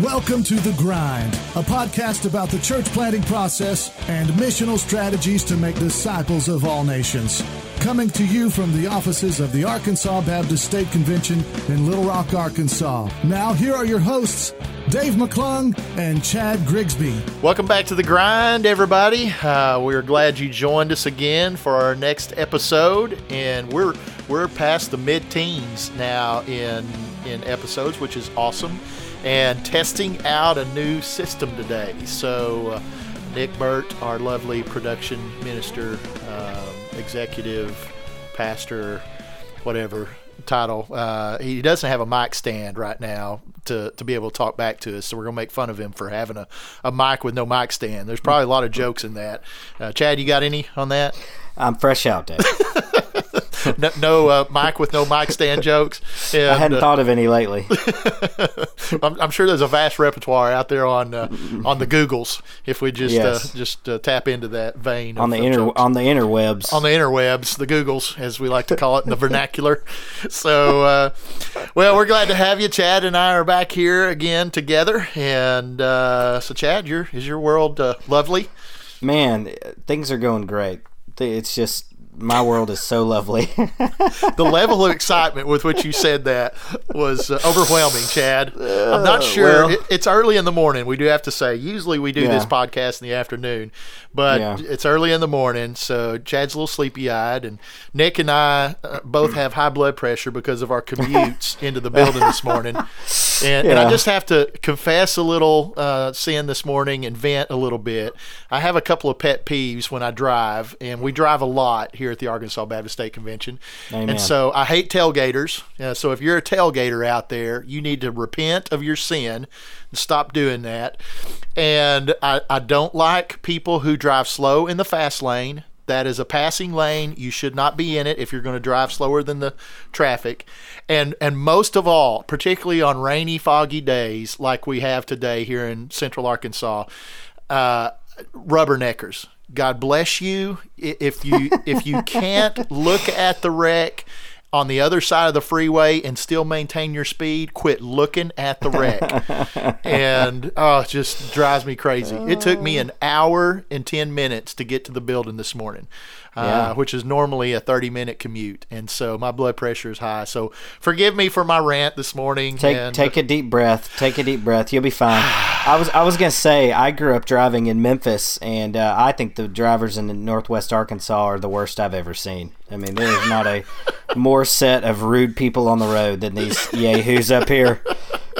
Welcome to The Grind, a podcast about the church planting process and missional strategies to make disciples of all nations. Coming to you from the offices of the Arkansas Baptist State Convention in Little Rock, Arkansas. Now, here are your hosts, Dave McClung and Chad Grigsby. Welcome back to the grind, everybody. Uh, we're glad you joined us again for our next episode, and we're we're past the mid-teens now in in episodes, which is awesome, and testing out a new system today. So, uh, Nick Burt, our lovely production minister, um, executive, pastor, whatever title. Uh, he doesn't have a mic stand right now to, to be able to talk back to us, so we're gonna make fun of him for having a, a mic with no mic stand. There's probably a lot of jokes in that. Uh, Chad, you got any on that? I'm fresh out, Dave. no, no uh, mic with no mic stand jokes. And, I hadn't uh, thought of any lately. I'm, I'm sure there's a vast repertoire out there on uh, on the Googles if we just Yes. uh, just uh, tap into that vein on the of inter jokes. on the interwebs. on the interwebs, the Googles, as we like to call it in the vernacular. So, uh, well, we're glad to have you. Chad and I are back here again together. And uh, so, Chad, your is your world uh, lovely? Man, things are going great. It's just my world is so lovely. The level of excitement with which you said that was uh, overwhelming, Chad. I'm not sure. well- it, it's early in the morning. We do have to say. Usually, we do this podcast in the afternoon, but Yeah. it's early in the morning. So Chad's a little sleepy-eyed, and Nick and I uh, both have high blood pressure because of our commutes into the building this morning. And, and I just have to confess a little uh, sin this morning and vent a little bit. I have a couple of pet peeves when I drive, and we drive a lot here at the Arkansas Baptist State Convention. Amen. And so I hate tailgaters. Uh, so if you're a tailgater out there, you need to repent of your sin and stop doing that. And I, I don't like people who drive slow in the fast lane. That is a passing lane. You should not be in it if you're going to drive slower than the traffic. And and most of all, particularly on rainy, foggy days like we have today here in Central Arkansas, uh, rubberneckers. God bless you. If you if you can't look at the wreck on the other side of the freeway and still maintain your speed, quit looking at the wreck. and oh, it just drives me crazy. It took me an hour and ten minutes to get to the building this morning. Uh, which is normally a 30 minute commute. And so my blood pressure is high. So forgive me for my rant this morning. take and, take a deep breath. Take a deep breath. You'll be fine. I was I was gonna say I grew up driving in Memphis, and uh, I think the drivers in Northwest Arkansas are the worst I've ever seen. I mean, there is not a more set of rude people on the road than these yahoos up here.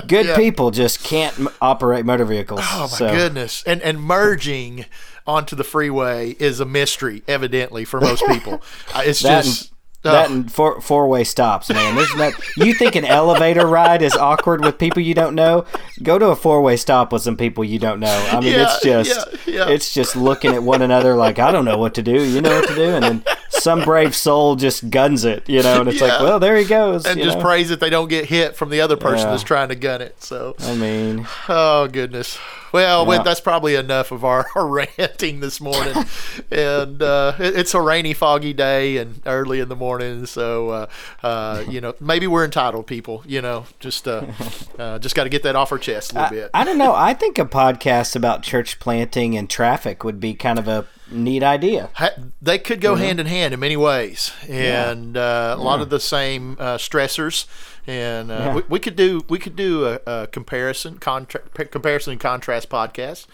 Good Yeah. people just can't m- operate motor vehicles. Oh my so. goodness! And and merging onto the freeway is a mystery, evidently for most people. Uh, it's That just and, that oh, and four four way stops, man. There's not. You think an elevator ride is awkward with people you don't know? Go to a four way stop with some people you don't know. I mean, it's just yeah, yeah. it's just looking at one another like I don't know what to do. You know what to do, and then some brave soul just guns it. You know, and it's Yeah. like, well, there he goes. and just know? praise that they don't get hit from the other person Yeah. that's trying to gun it. So, I mean, oh goodness. Well, Yeah. that's probably enough of our, our ranting this morning. and uh, it- it's a rainy, foggy day and early in the morning. So, uh, uh, you know, maybe we're entitled people. You know, just uh, uh, just got to get that off our chest a little I, bit. I don't know. I think a podcast about church planting and traffic would be kind of a neat idea. ha- they could go hand in hand in many ways, and uh, a lot of the same uh, stressors. And uh, Yeah. we, we could do we could do a, a comparison contra- comparison and contrast podcast.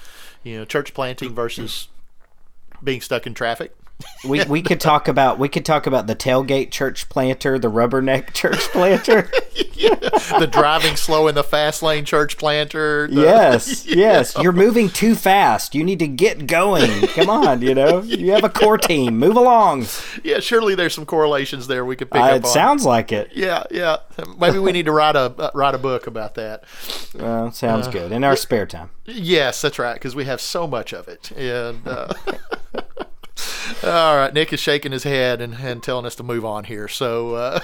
You know, church planting versus being stuck in traffic. We, we could talk about we could talk about the tailgate church planter, the rubberneck church planter. the driving slow in the fast lane church planter. the- yes, yes. You're moving too fast. You need to get going. Come on, you know. You have a core team. Move along. yeah. Surely there's some correlations there we could pick Uh, up it on. sounds like it. yeah, yeah. Maybe we need to write a uh, write a book about that. Uh, sounds good. In our spare time. Yes, that's right, because we have so much of it. And uh, All right, Nick is shaking his head and, and telling us to move on here. So, uh,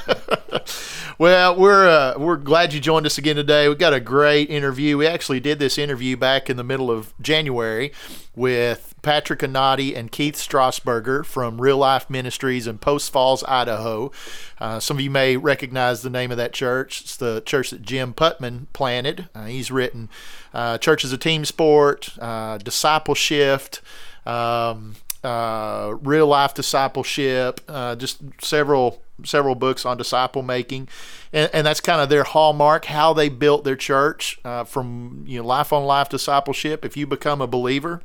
well, we're uh, we're glad you joined us again today. We got a great interview. We actually did this interview back in the middle of January with Patrick Annotti and Keith Strasburger from Real Life Ministries in Post Falls, Idaho. Uh, some of you may recognize the name of that church. It's the church that Jim Putman planted. Uh, he's written uh, Church Is a Team Sport, uh, Discipleship. Um, uh, real life discipleship, uh, just several several books on disciple making, and, and that's kind of their hallmark. How they built their church uh, from you know life on life discipleship. If you become a believer,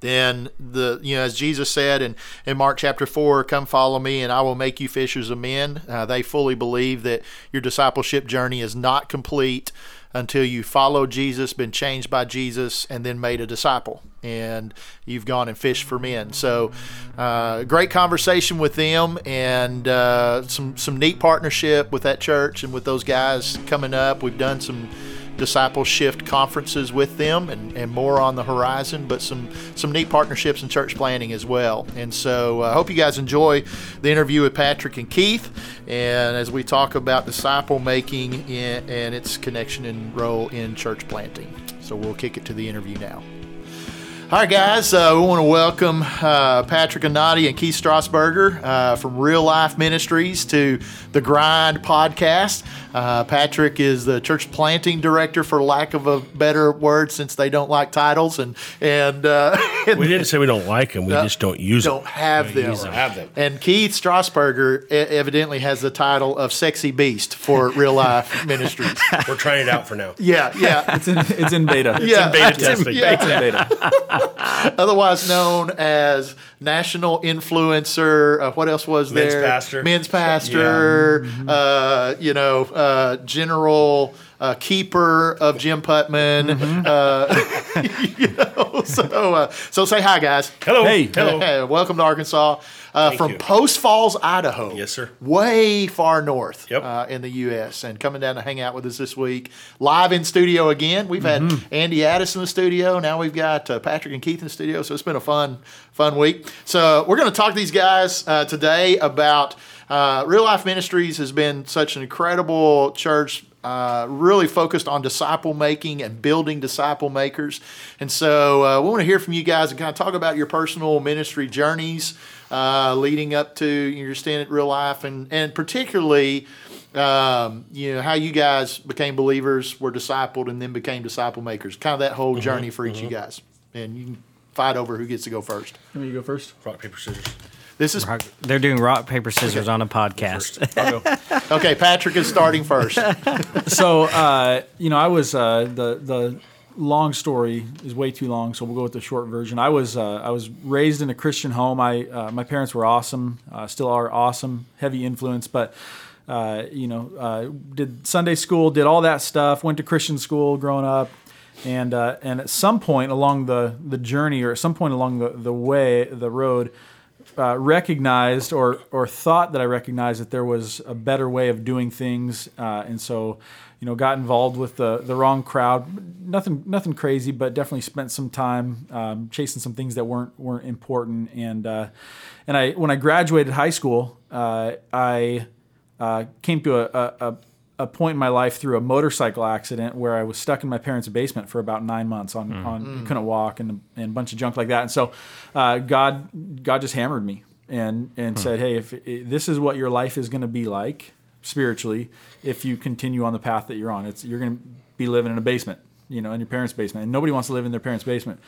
then the you know as Jesus said in, in Mark chapter 4 come follow me and I will make you fishers of men uh, they fully believe that your discipleship journey is not complete until you follow Jesus been changed by Jesus and then made a disciple and you've gone and fished for men so uh, great conversation with them and uh, some some neat partnership with that church and with those guys coming up we've done some disciple shift conferences with them and, and more on the horizon, but some, some neat partnerships in church planting as well. And so I uh, hope you guys enjoy the interview with Patrick and Keith. And as we talk about disciple making in, and its connection and role in church planting. So we'll kick it to the interview now. Right, guys, uh, we want to welcome uh, Patrick Annotti and Keith Strasburger uh, from Real Life Ministries to the Grind podcast. Uh, Patrick is the church planting director, for lack of a better word, since they don't like titles. And and, uh, and we didn't say we don't like them; we just don't use don't them. have them. Don't have them. And Keith Strasburger evidently has the title of "sexy beast" for Real Life Ministries. We're trying it out for now. Yeah, yeah, it's in it's in beta. yeah, in beta testing. Yeah. It's in beta. otherwise known as national influencer. Uh, what else was Men's there? pastor. Men's pastor. Uh, you know, uh, general uh, keeper of Jim Putman. Uh, you know, so uh, so say hi, guys. Hello. Hey. Hello. Hey, welcome to Arkansas. Uh, from you. Post Falls, Idaho. Yes, sir. Way far north Yep. uh, in the U.S. and coming down to hang out with us this week. Live in studio again. We've Mm-hmm. had Andy Addis in the studio. Now we've got uh, Patrick and Keith in the studio. So it's been a fun, fun week. So we're going to talk to these guys uh, today about uh, Real Life Ministries has been such an incredible church uh, really focused on disciple making and building disciple makers. And so uh, we want to hear from you guys and kind of talk about your personal ministry journeys uh, leading up to your stint at Real Life, and and particularly. Um, you know how you guys became believers, were discipled, and then became disciple makers. Kind of that whole journey for each of you guys, and you can fight over who gets to go first. Let me go first. Rock paper scissors. This is They're doing rock paper scissors on a podcast. Okay. Patrick is starting first. so uh, you know, I was uh, the the long story is way too long, so we'll go with the short version. I was uh, I was raised in a Christian home. I uh, my parents were awesome, uh, still are awesome, heavy influence, but. Uh, you know, uh, did Sunday school, did all that stuff. Went to Christian school growing up, and uh, and at some point along the the journey, or at some point along the the way, the road, uh, recognized or or thought that I recognized that there was a better way of doing things, uh, and so you know got involved with the the wrong crowd. Nothing nothing crazy, but definitely spent some time um, chasing some things that weren't weren't important. And uh, and I when I graduated high school, uh, I uh, came to a, a, a a point in my life through a motorcycle accident where I was stuck in my parents' basement for about nine months on, mm. on mm. couldn't walk and, and a bunch of junk like that. And so uh, God God just hammered me and and hmm. said, hey, if if this is what your life is going to be like spiritually, if you continue on the path that you're on, it's you're going to be living in a basement, you know, in your parents' basement, and nobody wants to live in their parents' basement.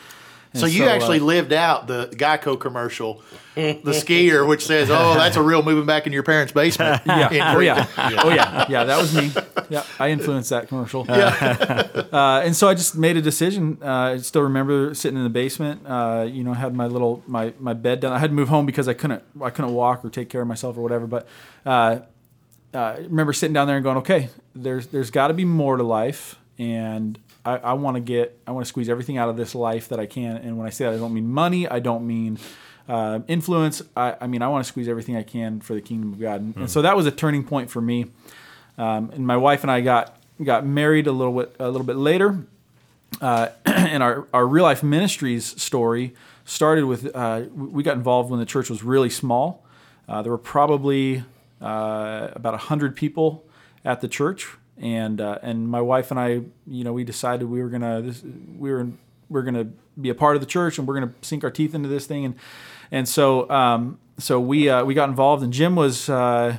And So you uh, actually lived out the Geico commercial, the skier, which says, "Oh, that's a real moving back in your parents' basement." yeah. Oh yeah. Crete. Oh yeah. Yeah. That was me. Yeah. I influenced that commercial. uh, and so I just made a decision. Uh, I still remember sitting in the basement. Uh, you know, had my little my my bed down. I had to move home because I couldn't I couldn't walk or take care of myself or whatever. But uh, uh, I remember sitting down there and going, okay, there's there's got to be more to life, and I, I want to get I want to squeeze everything out of this life that I can. And when I say that, I don't mean money. I don't mean uh, influence. I, I mean I want to squeeze everything I can for the kingdom of God. And, and so that was a turning point for me. Um, and my wife and I got got married a little bit a little bit later. Uh, and our, our real life ministries story started with uh, we got involved when the church was really small. Uh, there were probably uh, about hundred people at the church, and uh, and my wife and I, you know, we decided we were gonna this, we were we are gonna be a part of the church, and we're gonna sink our teeth into this thing, and and so um, so we uh, we got involved, and Jim was. Uh,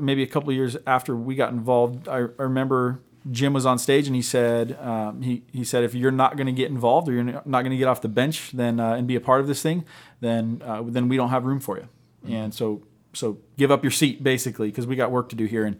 maybe a couple of years after we got involved, I, I remember Jim was on stage and he said um, he, he said if you're not going to get involved or you're not going to get off the bench then uh, and be a part of this thing then uh, then we don't have room for you mm-hmm. and so so give up your seat basically because we got work to do here. And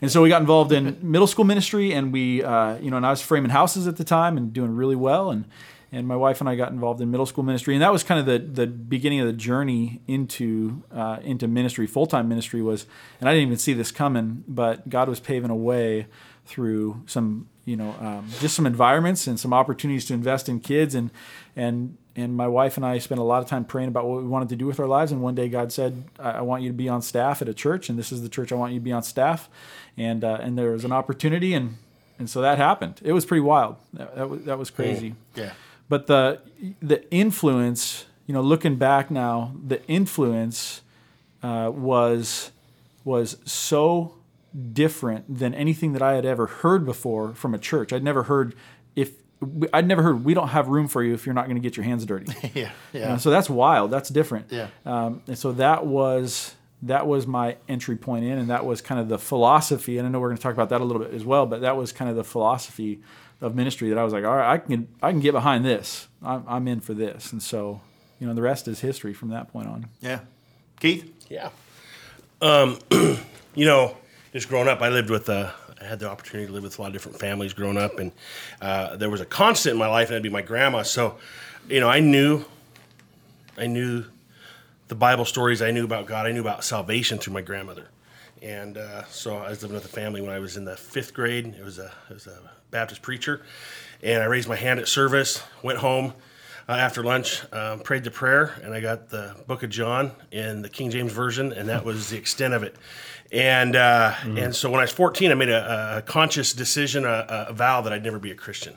and so we got involved in middle school ministry and we uh, you know and I was framing houses at the time and doing really well. And and my wife and I got involved in middle school ministry. And that was kind of the the beginning of the journey into uh, into ministry. Full time ministry was and I didn't even see this coming but God was paving a way through some you know um, just some environments and some opportunities to invest in kids. And and and my wife and I spent a lot of time praying about what we wanted to do with our lives. And one day God said I, want you to be on staff at a church and this is the church I want you to be on staff. And uh, and there was an opportunity and and so that happened. It was pretty wild. That, that was that was crazy. Yeah. But the the influence you know looking back now the influence uh, was was so different than anything that I had ever heard before from a church. I'd never heard if I'd never heard we don't have room for you if you're not going to get your hands dirty. yeah, yeah. You know, so that's wild. That's different. Yeah. Um, and so that was that was my entry point in, and that was kind of the philosophy. And I know we're going to talk about that a little bit as well, but that was kind of the philosophy of ministry that I was like, all right, I can I can get behind this. I'm, I'm in for this. And so you know, the rest is history from that point on. Yeah. Keith. Yeah. Um, you know just growing up, I lived with, uh, I had the opportunity to live with a lot of different families growing up, and uh, there was a constant in my life, and that'd be my grandma. So, you know, I knew, I knew the Bible stories. I knew about God. I knew about salvation through my grandmother, and uh, so I was living with a family when I was in the fifth grade. It was a, it was a Baptist preacher, and I raised my hand at service. Went home. Uh, after lunch, um, prayed the prayer, and I got the Book of John in the King James version, and that was the extent of it. And uh, mm. and so when I was 14, I made a, a conscious decision, a, a, vow that I'd never be a Christian.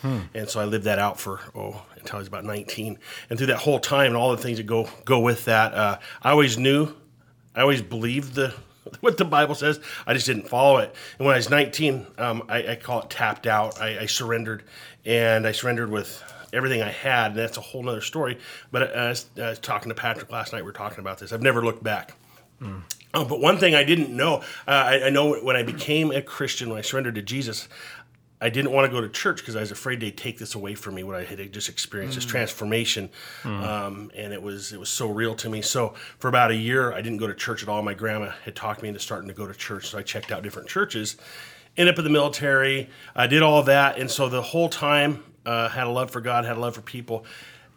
Hmm. And so I lived that out for oh until I was about 19. And through that whole time and all the things that go go with that, uh, I always knew, I always believed the what the Bible says. I just didn't follow it. And when I was 19, um, I, I, call it tapped out. I, I, surrendered, and I surrendered with everything I had. And that's a whole other story. But I was, I was, talking to Patrick last night. We are talking about this. I've never looked back. Mm. Oh, but one thing I didn't know, uh, I, I, know when I became a Christian, when I surrendered to Jesus, I didn't want to go to church because I was afraid they'd take this away from me. What I had just experienced, mm. this transformation, mm. um, and it was it was so real to me. So for about a year, I didn't go to church at all. My grandma had talked me into starting to go to church, so I checked out different churches. Ended up in the military. I did all that, and so the whole time uh, had a love for God, had a love for people.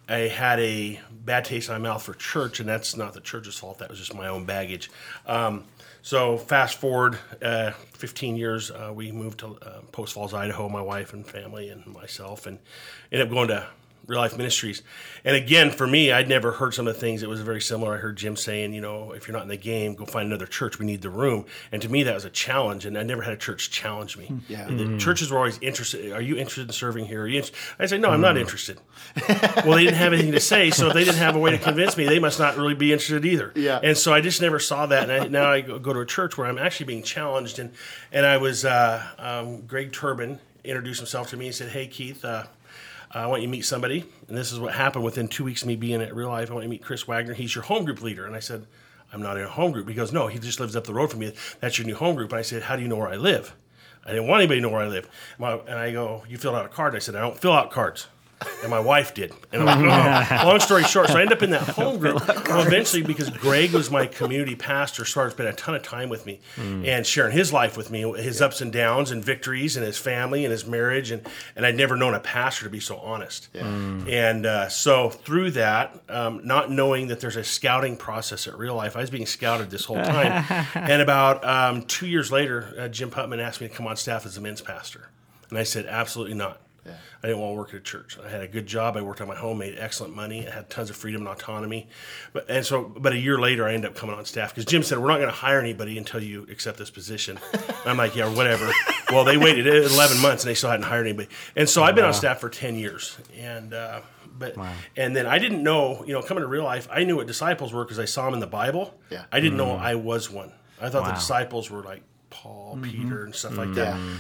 I had a bad taste in my mouth for church, and that's not the church's fault. That was just my own baggage. Um, so fast forward uh, 15 years, uh, we moved to uh, Post Falls, Idaho. My wife and family and myself, and ended up going to Real Life Ministries. And again, for me, I'd never heard some of the things. It was very similar. I heard Jim saying, you know, if you're not in the game, go find another church. We need the room. And to me, that was a challenge. And I never had a church challenge me. Yeah. Mm-hmm. The churches were always interested. Are you interested in serving here? Are you I said, no, I'm not interested. well, they didn't have anything to say. So if they didn't have a way to convince me, they must not really be interested either. Yeah. And so I just never saw that. And I, now I go to a church where I'm actually being challenged. And, and I was, uh, um, Greg Turbin introduced himself to me and said, hey, Keith, uh, I want you to meet somebody. And this is what happened within two weeks of me being at real life. I want you to meet Chris Wagner. He's your home group leader. And I said, I'm not in a home group. He goes, No, he just lives up the road from me. That's your new home group. And I said, How do you know where I live? I didn't want anybody to know where I live. And I go, You filled out a card. I said, I don't fill out cards and my wife did. And I'm like, oh. long story short, so I end up in that home group. Well, eventually, because Greg was my community pastor, started spending a ton of time with me mm. and sharing his life with me, his ups and downs and victories, and his family and his marriage, and and I'd never known a pastor to be so honest. Yeah. Mm. And uh, so through that, um, not knowing that there's a scouting process at Real Life, I was being scouted this whole time. and about um, two years later, uh, Jim Putman asked me to come on staff as a men's pastor, and I said absolutely not. Yeah. I didn't want to work at a church. I had a good job. I worked on my home, made excellent money. I had tons of freedom and autonomy. But and so, but a year later, I ended up coming on staff because Jim said we're not going to hire anybody until you accept this position. I'm like, yeah, whatever. well, they waited 11 months and they still hadn't hired anybody. And so I've been on staff for 10 years. And uh, but and then I didn't know, you know, coming to real life, I knew what disciples were because I saw them in the Bible. Yeah. I didn't know mm. I was one. I thought the disciples were like Paul, mm-hmm. Peter, and stuff like mm. that. Yeah.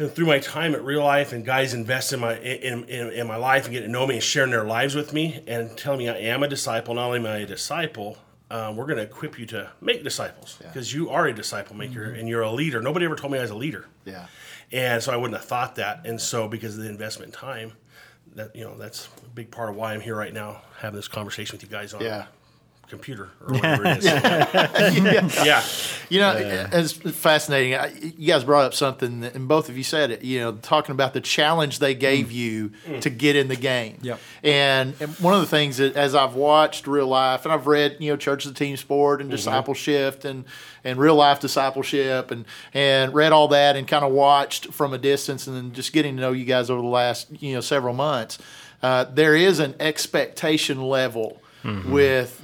And through my time at real life and guys invest in my in, in, in my life and getting to know me and sharing their lives with me and telling me I am a disciple. Not only am I a disciple, um, we're going to equip you to make disciples because you are a disciple maker and you're a leader. Nobody ever told me I was a leader. Yeah. And so I wouldn't have thought that. And so because of the investment in time, that you know, that's a big part of why I'm here right now, having this conversation with you guys on Yeah. Computer or whatever it is. yeah. You know, it's fascinating. You guys brought up something, and both of you said it. You know, talking about the challenge they gave mm. you mm. to get in the game. Yep. And, and one of the things that, as I've watched real life, and I've read, you know, Church of the Team Sport and mm-hmm. discipleship and and real life discipleship, and and read all that, and kind of watched from a distance, and then just getting to know you guys over the last you know several months. Uh, there is an expectation level mm-hmm. with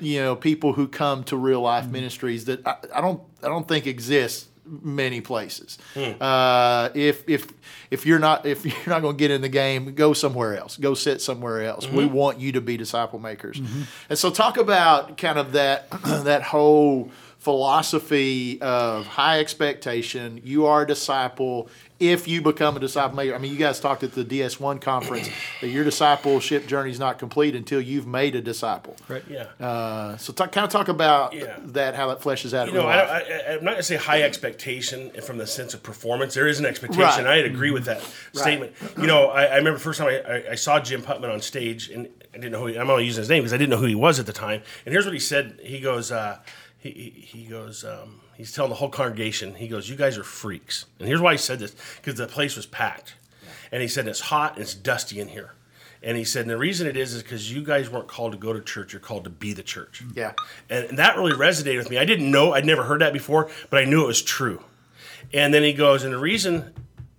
you know people who come to real life mm-hmm. ministries that I, I don't I don't think exists many places. Hmm. Uh, if if if you're not if you're not going to get in the game, go somewhere else. Go sit somewhere else. We mm-hmm. want you to be disciple makers. Mm-hmm. And so talk about kind of that that whole philosophy of high expectation. You are a disciple if you become a disciple maker. I mean, you guys talked at the DS1 conference that your discipleship journey is not complete until you've made a disciple. Right. Yeah. Uh, so talk, kind of talk about Yeah. that, how that fleshes out. You in know, real I, life. I, I'm not going to say high expectation from the sense of performance. There is an expectation. Right. I'd agree with that statement. You know, I, I remember first time I, I, I saw Jim Putman on stage, and I didn't know who he, I'm only using his name because I didn't know who he was at the time. And here's what he said. He goes, uh, he, he, goes, um, he's telling the whole congregation, he goes, you guys are freaks. And here's why he said this because the place was packed. And he said, it's hot and it's dusty in here. And he said, and the reason it is is because you guys weren't called to go to church, you're called to be the church. Yeah. And that really resonated with me. I didn't know, I'd never heard that before, but I knew it was true. And then he goes, and the reason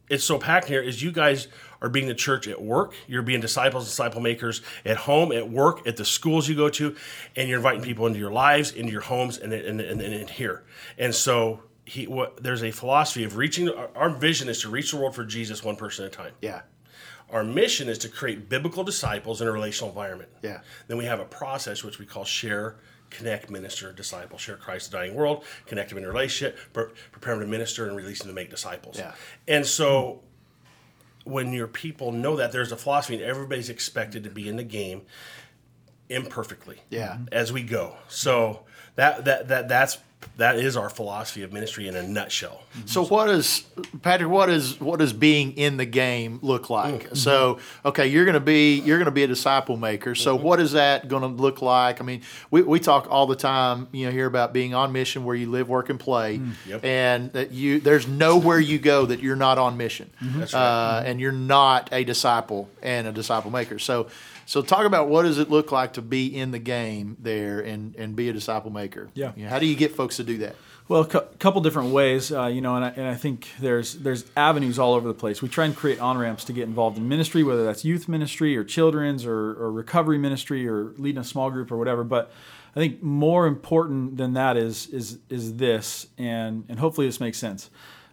it's so packed here is you guys are being the church at work. You're being disciples, and disciple makers at home, at work, at the schools you go to, and you're inviting people into your lives, into your homes, and and, and, and here. And so he, what, there's a philosophy of reaching. Our, our vision is to reach the world for Jesus one person at a time. Yeah. Our mission is to create biblical disciples in a relational environment. Yeah. Then we have a process which we call share, connect, minister, disciple. Share Christ, the dying world, connect them in a relationship, pre- prepare them to minister, and release them to make disciples. Yeah. And so when your people know that, there's a philosophy, and everybody's expected to be in the game imperfectly. Yeah. As we go. So that that that that's that is our philosophy of ministry in a nutshell. So what is Patrick? What is what does being in the game look like? Mm-hmm. So okay, you're going to be you're going to be a disciple maker. So Mm-hmm. what is that going to look like? I mean, we, we talk all the time, you know, here about being on mission where you live, work, and play, Mm. Yep. and that you there's nowhere you go that you're not on mission, Mm-hmm. That's right. Mm-hmm. uh, and you're not a disciple and a disciple maker. So. So talk about what does it look like to be in the game there and, and be a disciple maker. Yeah. You know, how do you get folks to do that? Well, a cou- couple different ways, uh, you know, and I, and I think there's there's avenues all over the place. We try and create on ramps to get involved in ministry, whether that's youth ministry or children's or, or recovery ministry or leading a small group or whatever. But I think more important than that is is is this, and and hopefully this makes sense.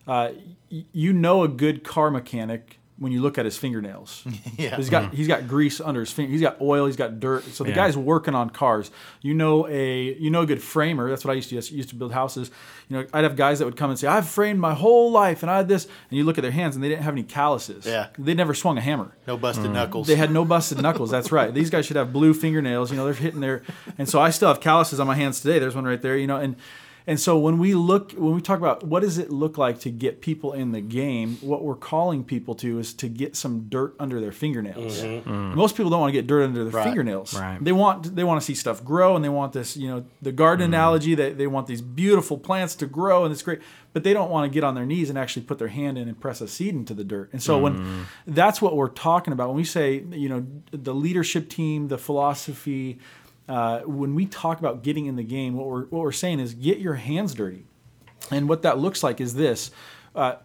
Uh, y- you know a good car mechanic when you look at his fingernails. Yeah. He's got hmm. he's got grease under his finger. He's got oil. He's got dirt. So the Yeah. guy's working on cars. You know a you know a good framer. That's what I used to do. I used to build houses. You know I'd have guys that would come and say I've framed my whole life and I had this. And you look at their hands and they didn't have any calluses. Yeah. They never swung a hammer. No busted hmm. knuckles. They had no busted knuckles. That's right. These guys should have blue fingernails. You know, they're hitting their, and so I still have calluses on my hands today. There's one right there. You know, and and so when we look, when we talk about what does it look like to get people in the game, what we're calling people to is to get some dirt under their fingernails. Mm-hmm. Mm-hmm. Mm-hmm. Most people don't want to get dirt under their Right. fingernails. Right. They want they want to see stuff grow, and they want this. You know, the garden analogy. They they want these beautiful plants to grow, and it's great. But they don't want to get on their knees and actually put their hand in and press a seed into the dirt. And so when mm. that's what we're talking about when we say you know the leadership team, the philosophy. Uh, when we talk about getting in the game, what we're what we're saying is get your hands dirty, and what that looks like is this. Uh,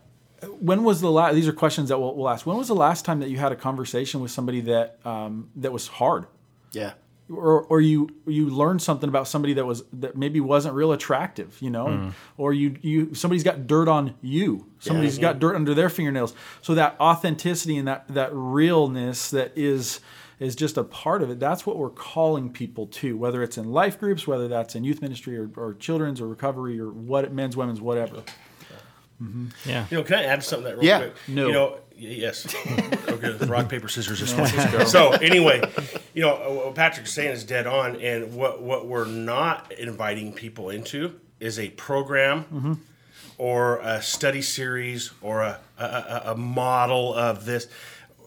when was the last? These are questions that we'll, we'll ask. When was the last time that you had a conversation with somebody that um, that was hard? yeah. or, or you you learned something about somebody that was that maybe wasn't real attractive, you know, or you you somebody's got dirt on you, somebody's got dirt under their fingernails. So that authenticity and that that realness that is is just a part of it. That's what we're calling people to, whether it's in life groups, whether that's in youth ministry or, or children's or recovery or what men's, women's, whatever. Yeah. You know, can I add something to that real Yeah. quick? No. You know, yes. okay, rock, paper, scissors this one. So anyway, you know, what Patrick's saying is dead on, and what what we're not inviting people into is a program or a study series or a a, a, a model of this.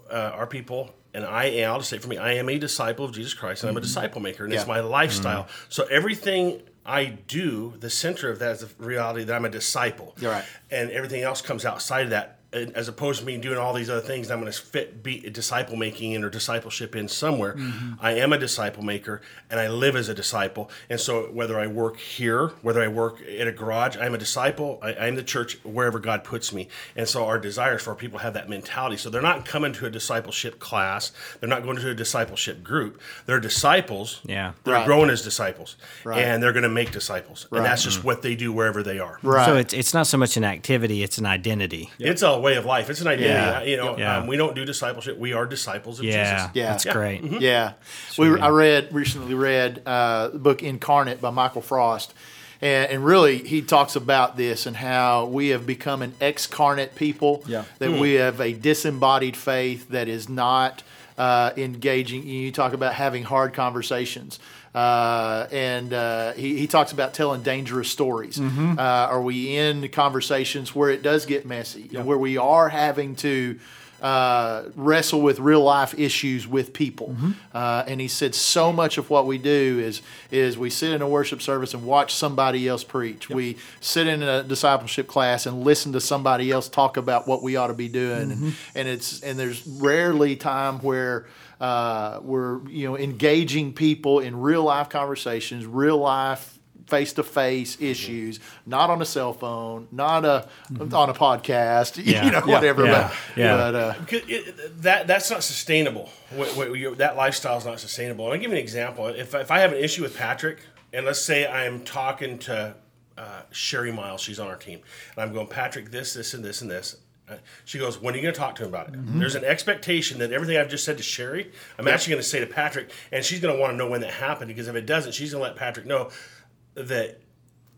Uh, our people. And I am, I'll just say for me, I am a disciple of Jesus Christ and I'm a mm-hmm. disciple maker and it's my lifestyle. Mm-hmm. So everything I do, the center of that is the reality that I'm a disciple. You're right. and everything else comes outside of that as opposed to me doing all these other things i'm going to fit be disciple making in or discipleship in somewhere mm-hmm. i am a disciple maker and i live as a disciple and so whether i work here whether i work in a garage i'm a disciple I, i'm the church wherever god puts me and so our desires is for people have that mentality so they're not coming to a discipleship class they're not going to a discipleship group they're disciples Yeah. they're Right. growing as disciples Right. and they're going to make disciples right. and that's just what they do wherever they are Right. So it's it's not so much an activity; it's an identity. it's a way of life. It's an identity. Yeah. You know, Yeah. um, we don't do discipleship. We are disciples of Yeah, Jesus. Yeah. that's Yeah. great. Yeah, we I read recently read uh, the book Incarnate by Michael Frost, and, and really he talks about this and how we have become an excarnate people. Yeah. that we have a disembodied faith that is not uh, engaging. You talk about having hard conversations. Uh, and uh, he, he talks about telling dangerous stories. Uh, are we in conversations where it does get messy, and where we are having to uh, wrestle with real life issues with people. Uh, and he said so much of what we do is is we sit in a worship service and watch somebody else preach. We sit in a discipleship class and listen to somebody else talk about what we ought to be doing. And, and it's and there's rarely time where uh, we're you know engaging people in real life conversations, real life face to face issues, not on a cell phone, not a on a podcast, Yeah. you know, Yeah. whatever. Yeah. But, Yeah. but uh, it- that that's not sustainable. What, what you, that lifestyle is not sustainable. I'll give you an example. If if I have an issue with Patrick, and let's say I'm talking to uh, Sherry Miles, she's on our team, and I'm going, Patrick, this, this, and this, and this. Uh, She goes, when are you going to talk to him about it? There's an expectation that everything I've just said to Sherry, I'm actually going to say to Patrick, and she's going to want to know when that happened because if it doesn't, she's going to let Patrick know that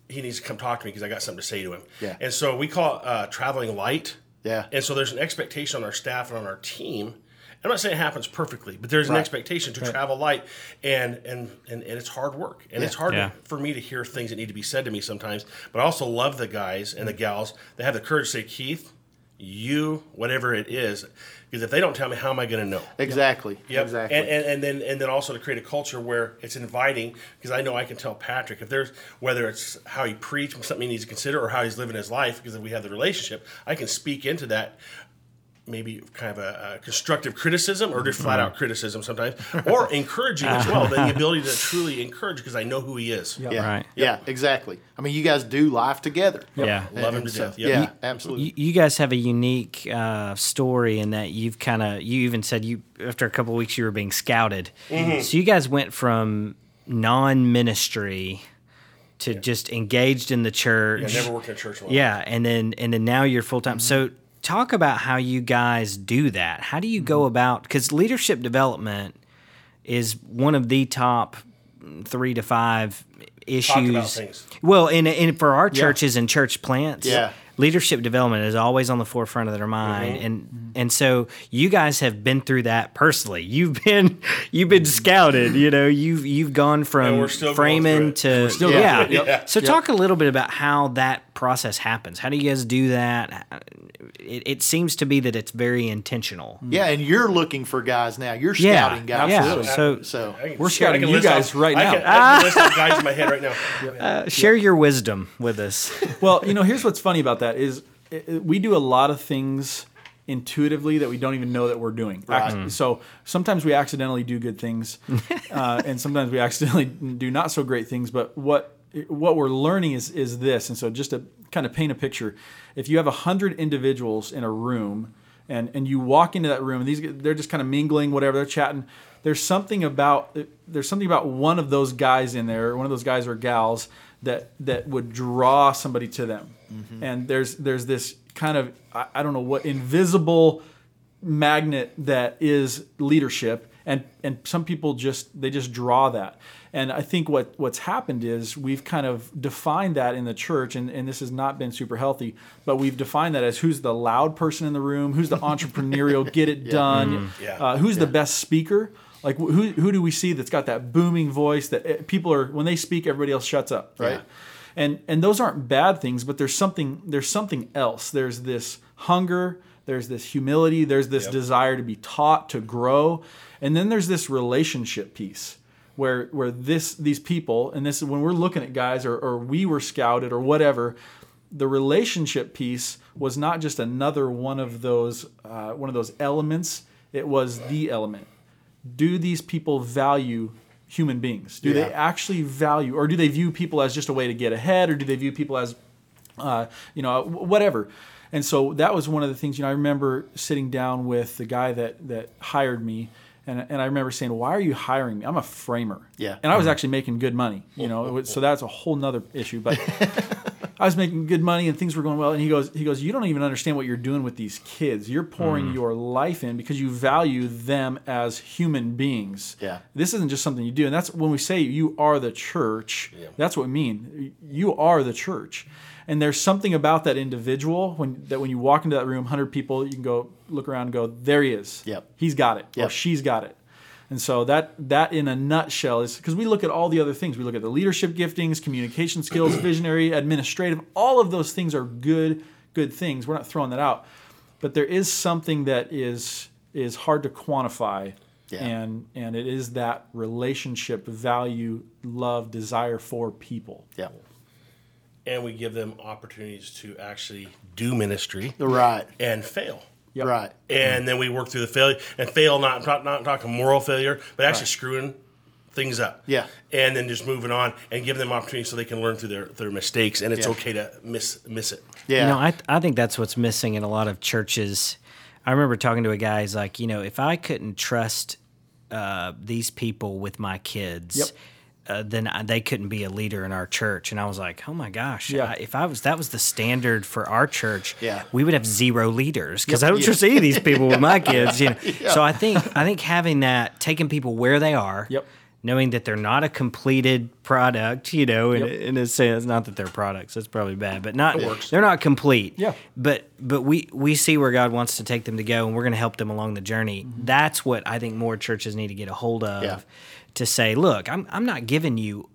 he needs to come talk to me because I got something to say to him. Yeah. And so we call it uh, traveling light. Yeah. And so there's an expectation on our staff and on our team. I'm not saying it happens perfectly, but there's an expectation to travel light, and, and and and it's hard work, and it's hard Yeah. for me to hear things that need to be said to me sometimes. But I also love the guys and the gals that have the courage to say, Keith, you, whatever it is, because if they don't tell me, how am I going to know? exactly, Yep. exactly. And, and, and then and then also to create a culture where it's inviting because I know I can tell Patrick if there's whether it's how he preached something he needs to consider or how he's living his life because if we have the relationship I can speak into that maybe kind of a, a constructive criticism or just flat mm-hmm. out criticism sometimes or encouraging as well the ability to truly encourage because I know who he is yeah, Right. yeah, exactly. I mean, you guys do life together. Yeah. love him And to so- death Yep. Yeah, absolutely. You, you guys have a unique uh, story in that you've kind of you even said you after a couple of weeks you were being scouted. Mm-hmm. So you guys went from non-ministry to just engaged in the church. I never worked in a church in. Yeah, and then and then now you're full time. Mm-hmm. So talk about how you guys do that. How do you go about because leadership development is one of the top three to five issues. Well, in, in for our churches and church plants, Yeah. Leadership development is always on the forefront of their mind, Mm-hmm. and and so you guys have been through that personally. You've been you've been scouted. You know, you've you've gone from we're still framing through to We're still going yeah. through it. Yep. So talk a little bit about how that process happens. How do you guys do that? It, it seems to be that it's very intentional. yeah, and you're looking for guys now. You're Yeah, scouting guys. yeah. Absolutely. So So We're scouting you guys off- right I now. can, I can list off guys in my head right now. uh, share your wisdom with us. well, you know, here's what's funny about that is i- i- we do a lot of things intuitively that we don't even know that we're doing. Ac- So sometimes we accidentally do good things, uh, and sometimes we accidentally do not so great things. But what what we're learning is is this, and so just to kind of paint a picture, if you have a hundred individuals in a room, and and you walk into that room, and these they're just kind of mingling, whatever they're chatting. There's something about there's something about one of those guys in there, one of those guys or gals that that would draw somebody to them. And there's there's this kind of I, I don't know what invisible magnet that is leadership and and some people just they just draw that. And I think what what's happened is we've kind of defined that in the church, and, and this has not been super healthy, but we've defined that as who's the loud person in the room, who's the entrepreneurial, get it done, Yeah. uh, who's the best speaker. Like who who do we see that's got that booming voice that eh, people are when they speak, everybody else shuts up, right? Yeah. And and those aren't bad things, but there's something there's something else. There's this hunger, there's this humility, there's this desire to be taught, to grow, and then there's this relationship piece where where this these people and this when we're looking at guys or, or we were scouted or whatever the relationship piece was not just another one of those uh, one of those elements it was the element do these people value human beings do they actually value or do they view people as just a way to get ahead or do they view people as uh, you know whatever and so that was one of the things you know i remember sitting down with the guy that that hired me and, and I remember saying, "Why are you hiring me? I'm a framer." Yeah. And I was actually making good money, you know. was- So that's a whole nother issue. But I was making good money and things were going well. And he goes, he goes, you don't even understand what you're doing with these kids. You're pouring mm. your life in because you value them as human beings. Yeah. This isn't just something you do. And that's when we say you are the church. Yeah. That's what we mean. You are the church. And there's something about that individual when that when you walk into that room, hundred people, you can go look around and go, there he is. Yep. He's got it. Or she's got it. And so that that in a nutshell is because we look at all the other things. We look at the leadership giftings, communication skills, visionary, administrative. All of those things are good good things. We're not throwing that out, but there is something that is is hard to quantify, Yeah. and and it is that relationship, value, love, desire for people. Yeah. and we give them opportunities to actually do ministry Right. and fail. Yep. Right. And then we work through the failure and fail, not not, not talking moral failure, but actually screwing things up. Yeah. And then just moving on and giving them opportunities so they can learn through their, their mistakes. And it's Yeah. okay to miss miss it. Yeah. You know, I I think that's what's missing in a lot of churches. I remember talking to a guy. He's like, you know, if I couldn't trust uh, these people with my kids. Yep. Uh, then I, they couldn't be a leader in our church, and I was like, "Oh my gosh! Yeah. I, if I was that was the standard for our church, Yeah. we would have zero leaders because I don't Yeah. trust any of these people with my kids." You know, so I think I think having that, taking people where they are, Yep. knowing that they're not a completed product, you know, in, Yep. in a sense, not that they're products, that's probably bad, but not they're not complete. Yeah. But but we we see where God wants to take them to go, and we're going to help them along the journey. Mm-hmm. That's what I think more churches need to get a hold of. Yeah. To say, look, I'm I'm not giving you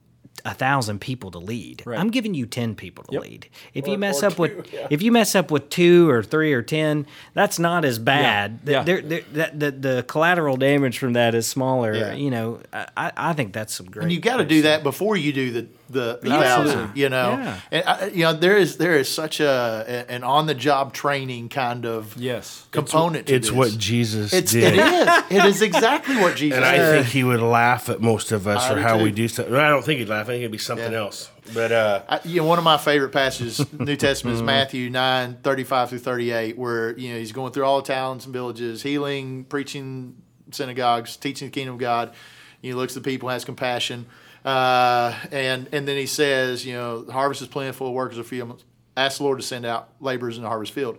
a thousand people to lead. Right. I'm giving you ten people to Yep. lead. If you mess or up with two, yeah. if you mess up with two or three or ten, that's not as bad. Yeah. There- there- that- the, the collateral damage from that is smaller. Yeah. You know, I, I think that's some great. and you got to do that before you do the the, the thousand. You know, Yeah. and I, you know there is there is such a an on the job training kind of Yes. component. to it. It's this. what Jesus it's did. it is it is exactly what Jesus. And I think he would laugh at most of us I for how too. we do stuff. I don't think he'd laugh. I think it'd be something Yeah. else. But uh, I, you know, one of my favorite passages, New Testament, is Matthew 9, 35 through 38, where, you know, he's going through all the towns and villages, healing, preaching synagogues, teaching the kingdom of God. He looks at the people, has compassion. Uh, and, and then he says, you know, the harvest is plentiful, workers are few. Ask the Lord to send out laborers in the harvest field.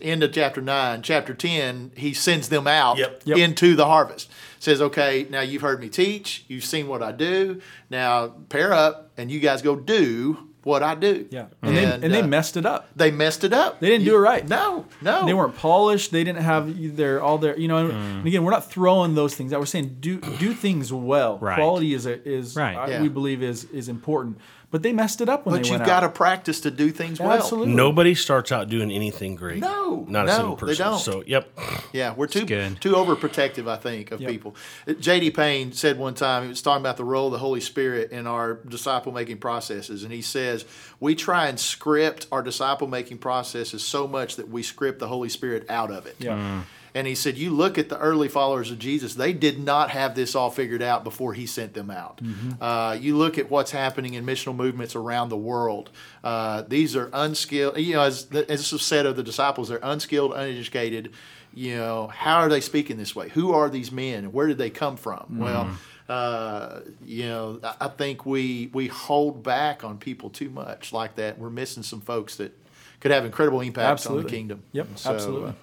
End of chapter 9. Chapter 10, he sends them out Yep. Yep. into the harvest. Says, okay, now you've heard me teach, you've seen what I do. Now pair up, and you guys go do what I do. Yeah. And, they, and they uh, messed it up. they messed it up. They didn't do it right. No, no. They weren't polished. They didn't have their all their you know. and- And again, we're not throwing those things out. We're saying do do things well. Right. Quality is a, is Right. I- Yeah. we believe is is important. But they messed it up when But they went But you've got to practice to do things well. Absolutely. nobody starts out doing anything great. No, not a no, single they person. don't. So, yep. Yeah, we're too good. too overprotective, I think, of Yep. people. J.D. Payne said one time he was talking about the role of the Holy Spirit in our disciple making processes, and he says we try and script our disciple making processes so much that we script the Holy Spirit out of it. Yeah. And he said, You look at the early followers of Jesus, they did not have this all figured out before he sent them out. Uh, you look at what's happening in missional movements around the world. Uh, these are unskilled, you know, as, as this was said of the disciples, they're unskilled, uneducated. You know, how are they speaking this way? Who are these men? Where did they come from? Well, uh, you know, I- think we we hold back on people too much like that. We're missing some folks that could have incredible impact on the kingdom. Yep. So, uh, absolutely.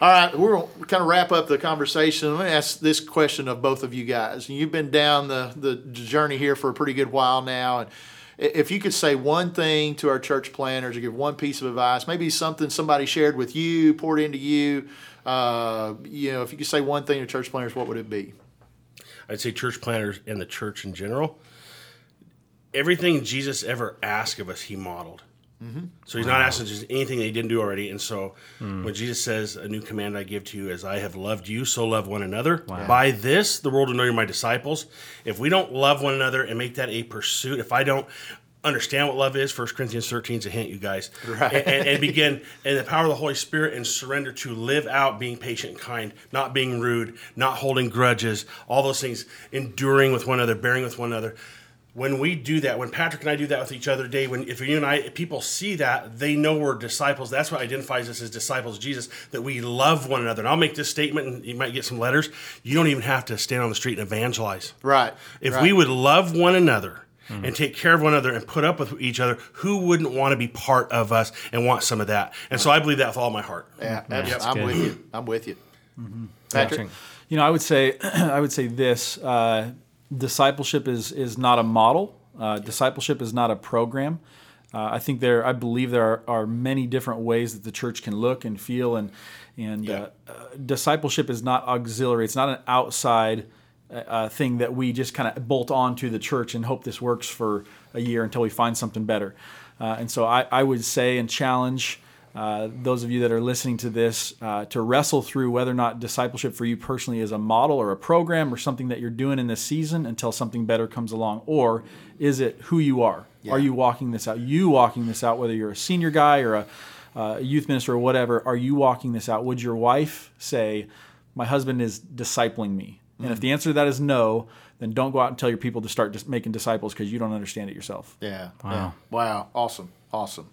All right, we're going to kind of wrap up the conversation. Let me ask this question of both of you guys. You've been down the, the journey here for a pretty good while now. And if you could say one thing to our church planters or give one piece of advice, maybe something somebody shared with you, poured into you, uh, you know, if you could say one thing to church planters, what would it be? I'd say church planters and the church in general. Everything Jesus ever asked of us, he modeled. Mm-hmm. So he's wow. not asking just anything that he didn't do already. And so mm. when Jesus says, A new command I give to you, as I have loved you, so love one another. Wow. By this, the world will know you're my disciples. If we don't love one another and make that a pursuit, if I don't understand what love is, 1 Corinthians 13 is a hint, you guys. Right. And, and, and, begin in the power of the Holy Spirit and surrender to live out being patient and kind, not being rude, not holding grudges, all those things, enduring with one another, bearing with one another when we do that, when Patrick and I do that with each other day, when if you and I, people see that, they know we're disciples. That's what identifies us as disciples of Jesus, that we love one another. And I'll make this statement, and you might get some letters. You don't even have to stand on the street and evangelize. Right. If right. we would love one another mm-hmm. and take care of one another and put up with each other, who wouldn't want to be part of us and want some of that? And so I believe that with all my heart. Yeah, I'm good. with you. I'm with you. Mm-hmm. Patrick. You know, I would say, I would say this. Uh, discipleship is is not a model. Uh, discipleship is not a program. Uh, I think there, I believe there are, are, many different ways that the church can look and feel, and and yeah. uh, discipleship is not auxiliary. It's not an outside uh, thing that we just kind of bolt on to the church and hope this works for a year until we find something better. Uh, and so I, I, would say and challenge uh, those of you that are listening to this uh, to wrestle through whether or not discipleship for you personally is a model or a program or something that you're doing in this season until something better comes along, or is it who you are? Yeah. Are you walking this out? You walking this out, whether you're a senior guy or a, uh, youth minister or whatever, are you walking this out? Would your wife say, My husband is discipling me? Mm-hmm. And if mm. the answer to that is no, then don't go out and tell your people to start just making disciples because you don't understand it yourself. Yeah. Wow. Yeah. Wow. Awesome. Awesome.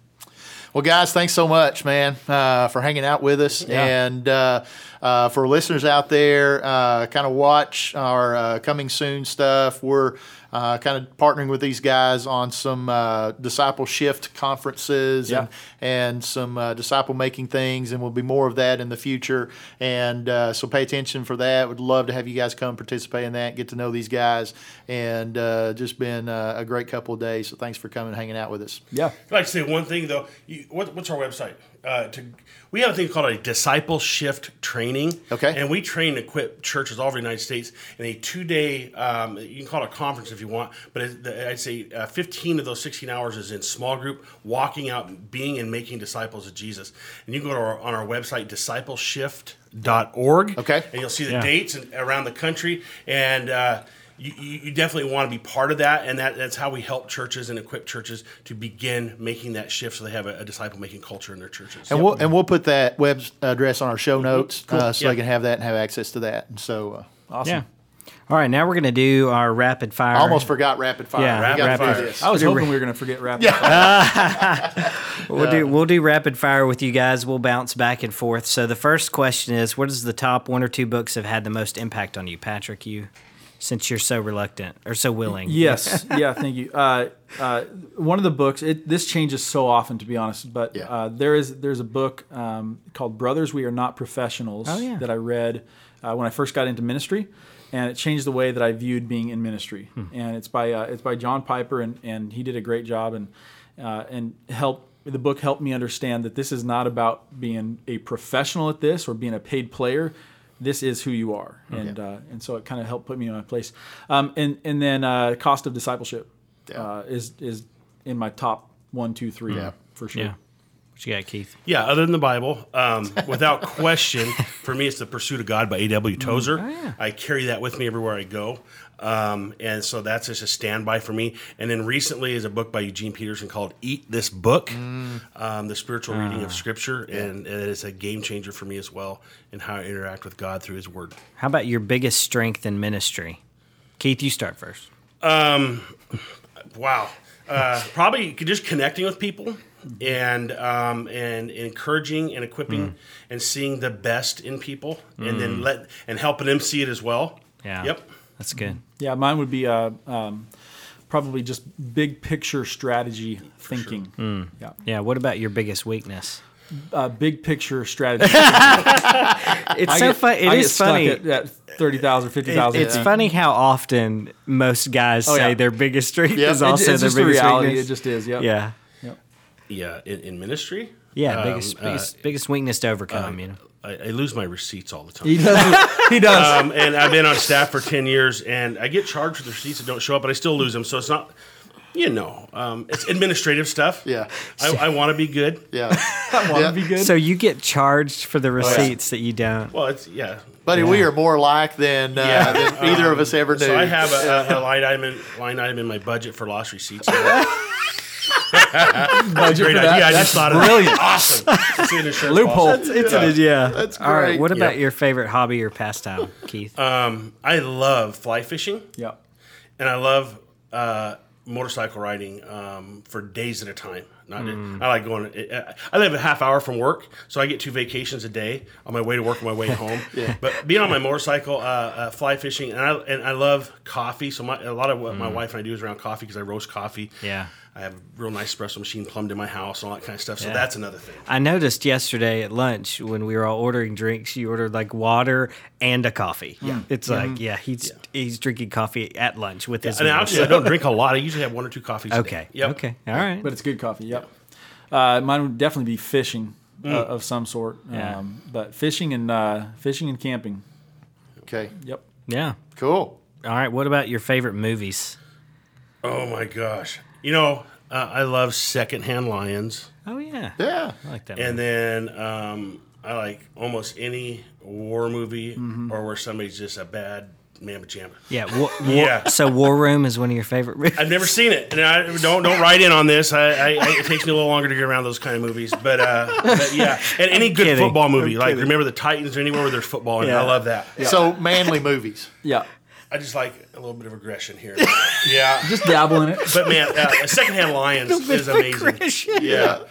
Well, guys, thanks so much, man, uh, for hanging out with us. Yeah. And uh, uh, for listeners out there, uh, kind of watch our uh, coming soon stuff. We're uh, kind of partnering with these guys on some uh, disciple shift conferences yeah. and, and some uh, disciple making things, and we'll be more of that in the future. And uh, so pay attention for that. Would love to have you guys come participate in that, get to know these guys, and uh, just been uh, a great couple of days. So thanks for coming and hanging out with us. Yeah. I'd like to say one thing though. You, what, what's our website? to we have a thing called a disciple shift training. Okay. And we train and equip churches all over the United States in a two day, um, you can call it a conference if you want, but I'd say uh, 15 of those 16 hours is in small group, walking out, being and making disciples of Jesus. And you can go to our, on our website, discipleshift.org. Okay. And you'll see the yeah. dates around the country. And, uh, you, you, definitely want to be part of that, and that, that's how we help churches and equip churches to begin making that shift, so they have a, a disciple making culture in their churches. And yep. we'll and we'll put that web address on our show notes, cool. uh, so yeah. they can have that and have access to that. And so, uh, awesome. Yeah. All right, now we're going to do our rapid fire. I almost forgot rapid fire. Yeah, rapid, rapid fire. I was hoping we were going to forget rapid yeah. fire. we'll do we'll do rapid fire with you guys. We'll bounce back and forth. So the first question is, what is the top one or two books have had the most impact on you, Patrick? You since you're so reluctant or so willing. Yes, yeah, thank you. Uh, uh, one of the books, it, this changes so often, to be honest, but yeah. uh, there is there's a book um, called "Brothers, We Are Not Professionals" oh, yeah. that I read uh, when I first got into ministry, and it changed the way that I viewed being in ministry. Hmm. And it's by uh, it's by John Piper, and, and he did a great job, and uh, and helped the book helped me understand that this is not about being a professional at this or being a paid player this is who you are, okay. and uh, and so it kind of helped put me in my place. Um, and and then uh, cost of discipleship yeah. uh, is is in my top one, two, three, yeah. for sure. Yeah. What you got, Keith? Yeah, other than the Bible, um, without question, for me, it's the Pursuit of God by A.W. Tozer. Oh, yeah. I carry that with me everywhere I go. Um, and so that's just a standby for me. And then recently is a book by Eugene Peterson called Eat This Book, mm. um, the spiritual uh, reading of Scripture. And, and it's a game changer for me as well in how I interact with God through His Word. How about your biggest strength in ministry? Keith, you start first. Um, wow. Uh, probably just connecting with people and um, and encouraging and equipping mm. and seeing the best in people mm. and then mm. let and helping them see it as well. Yeah. Yep. That's good. Yeah, mine would be uh, um, probably just big picture strategy thinking. Sure. Mm. Yeah. Yeah. What about your biggest weakness? uh, big picture strategy. It's I so funny. It I is get stuck funny. at, at thirty thousand, fifty It- thousand. it's funny how often most guys Oh, say yeah. their biggest strength Yep. is It- also it's their just the biggest reality. weakness. It just is. Yep. yeah, Yeah, in, in ministry. yeah. um, biggest, uh, biggest, biggest weakness to overcome. you know. I, I lose my receipts all the time. He does. he does. um, and I've been on staff for 10 years, and I get charged with receipts that don't show up, but I still lose them. So it's not, you know, um, it's administrative stuff. Yeah. I, I want to be good. Yeah. I want yeah. to be good. So you get charged for the receipts that you don't. Well, it's, yeah. Buddy, we are more alike than, uh, Yeah. than either of us ever knew. So I have a, a, a line item in, line item in my budget for lost receipts. Budget Great idea. that. I That's just thought of brilliant. that. Awesome. It's an insurance Loophole. policy. It's yeah. yeah. That's All right. What about Yeah. your favorite hobby or pastime, Keith? Um, I love fly fishing, Yeah. and I love uh, motorcycle riding um, for days at a time. Not I like going. I live a half hour from work, so I get two vacations a day on my way to work and my way home. But being on my motorcycle, uh, uh, fly fishing, and I and I love coffee. So my, a lot of what my wife and I do is around coffee because I roast coffee. Yeah. I have a real nice espresso machine plumbed in my house and all that kind of stuff. So Yeah. that's another thing. I noticed yesterday at lunch when we were all ordering drinks, you ordered like water and a coffee. Yeah. It's like, yeah, he's he's drinking coffee at lunch with his And meal. actually, I don't drink a lot. I usually have one or two coffees. Okay. day. Yep. Okay. All right. But it's good coffee. Yep. Uh, mine would definitely be fishing uh, of some sort. Yeah. Um, but fishing and uh, fishing and camping. Okay. Yep. yeah. Cool. All right. What about your favorite movies? Oh my gosh. You know, uh, I love Secondhand Lions. Oh yeah. Yeah. I like that. And one. then um, I like almost any war movie Mm-hmm. or where somebody's just a bad man pajama. Yeah. War, war, Yeah. So War Room is one of your favorite movies. I've never seen it, and I don't don't write in on this. I, I, I it takes me a little longer to get around those kind of movies, but, uh, but yeah, and any good kidding. football movie, I'm like kidding. remember the Titans or anywhere where there's football, and Yeah. I love that. So manly movies. Yeah. I just like a little bit of aggression here. yeah, Just dabble in it. but man, uh, Secondhand Lions is amazing. Yeah,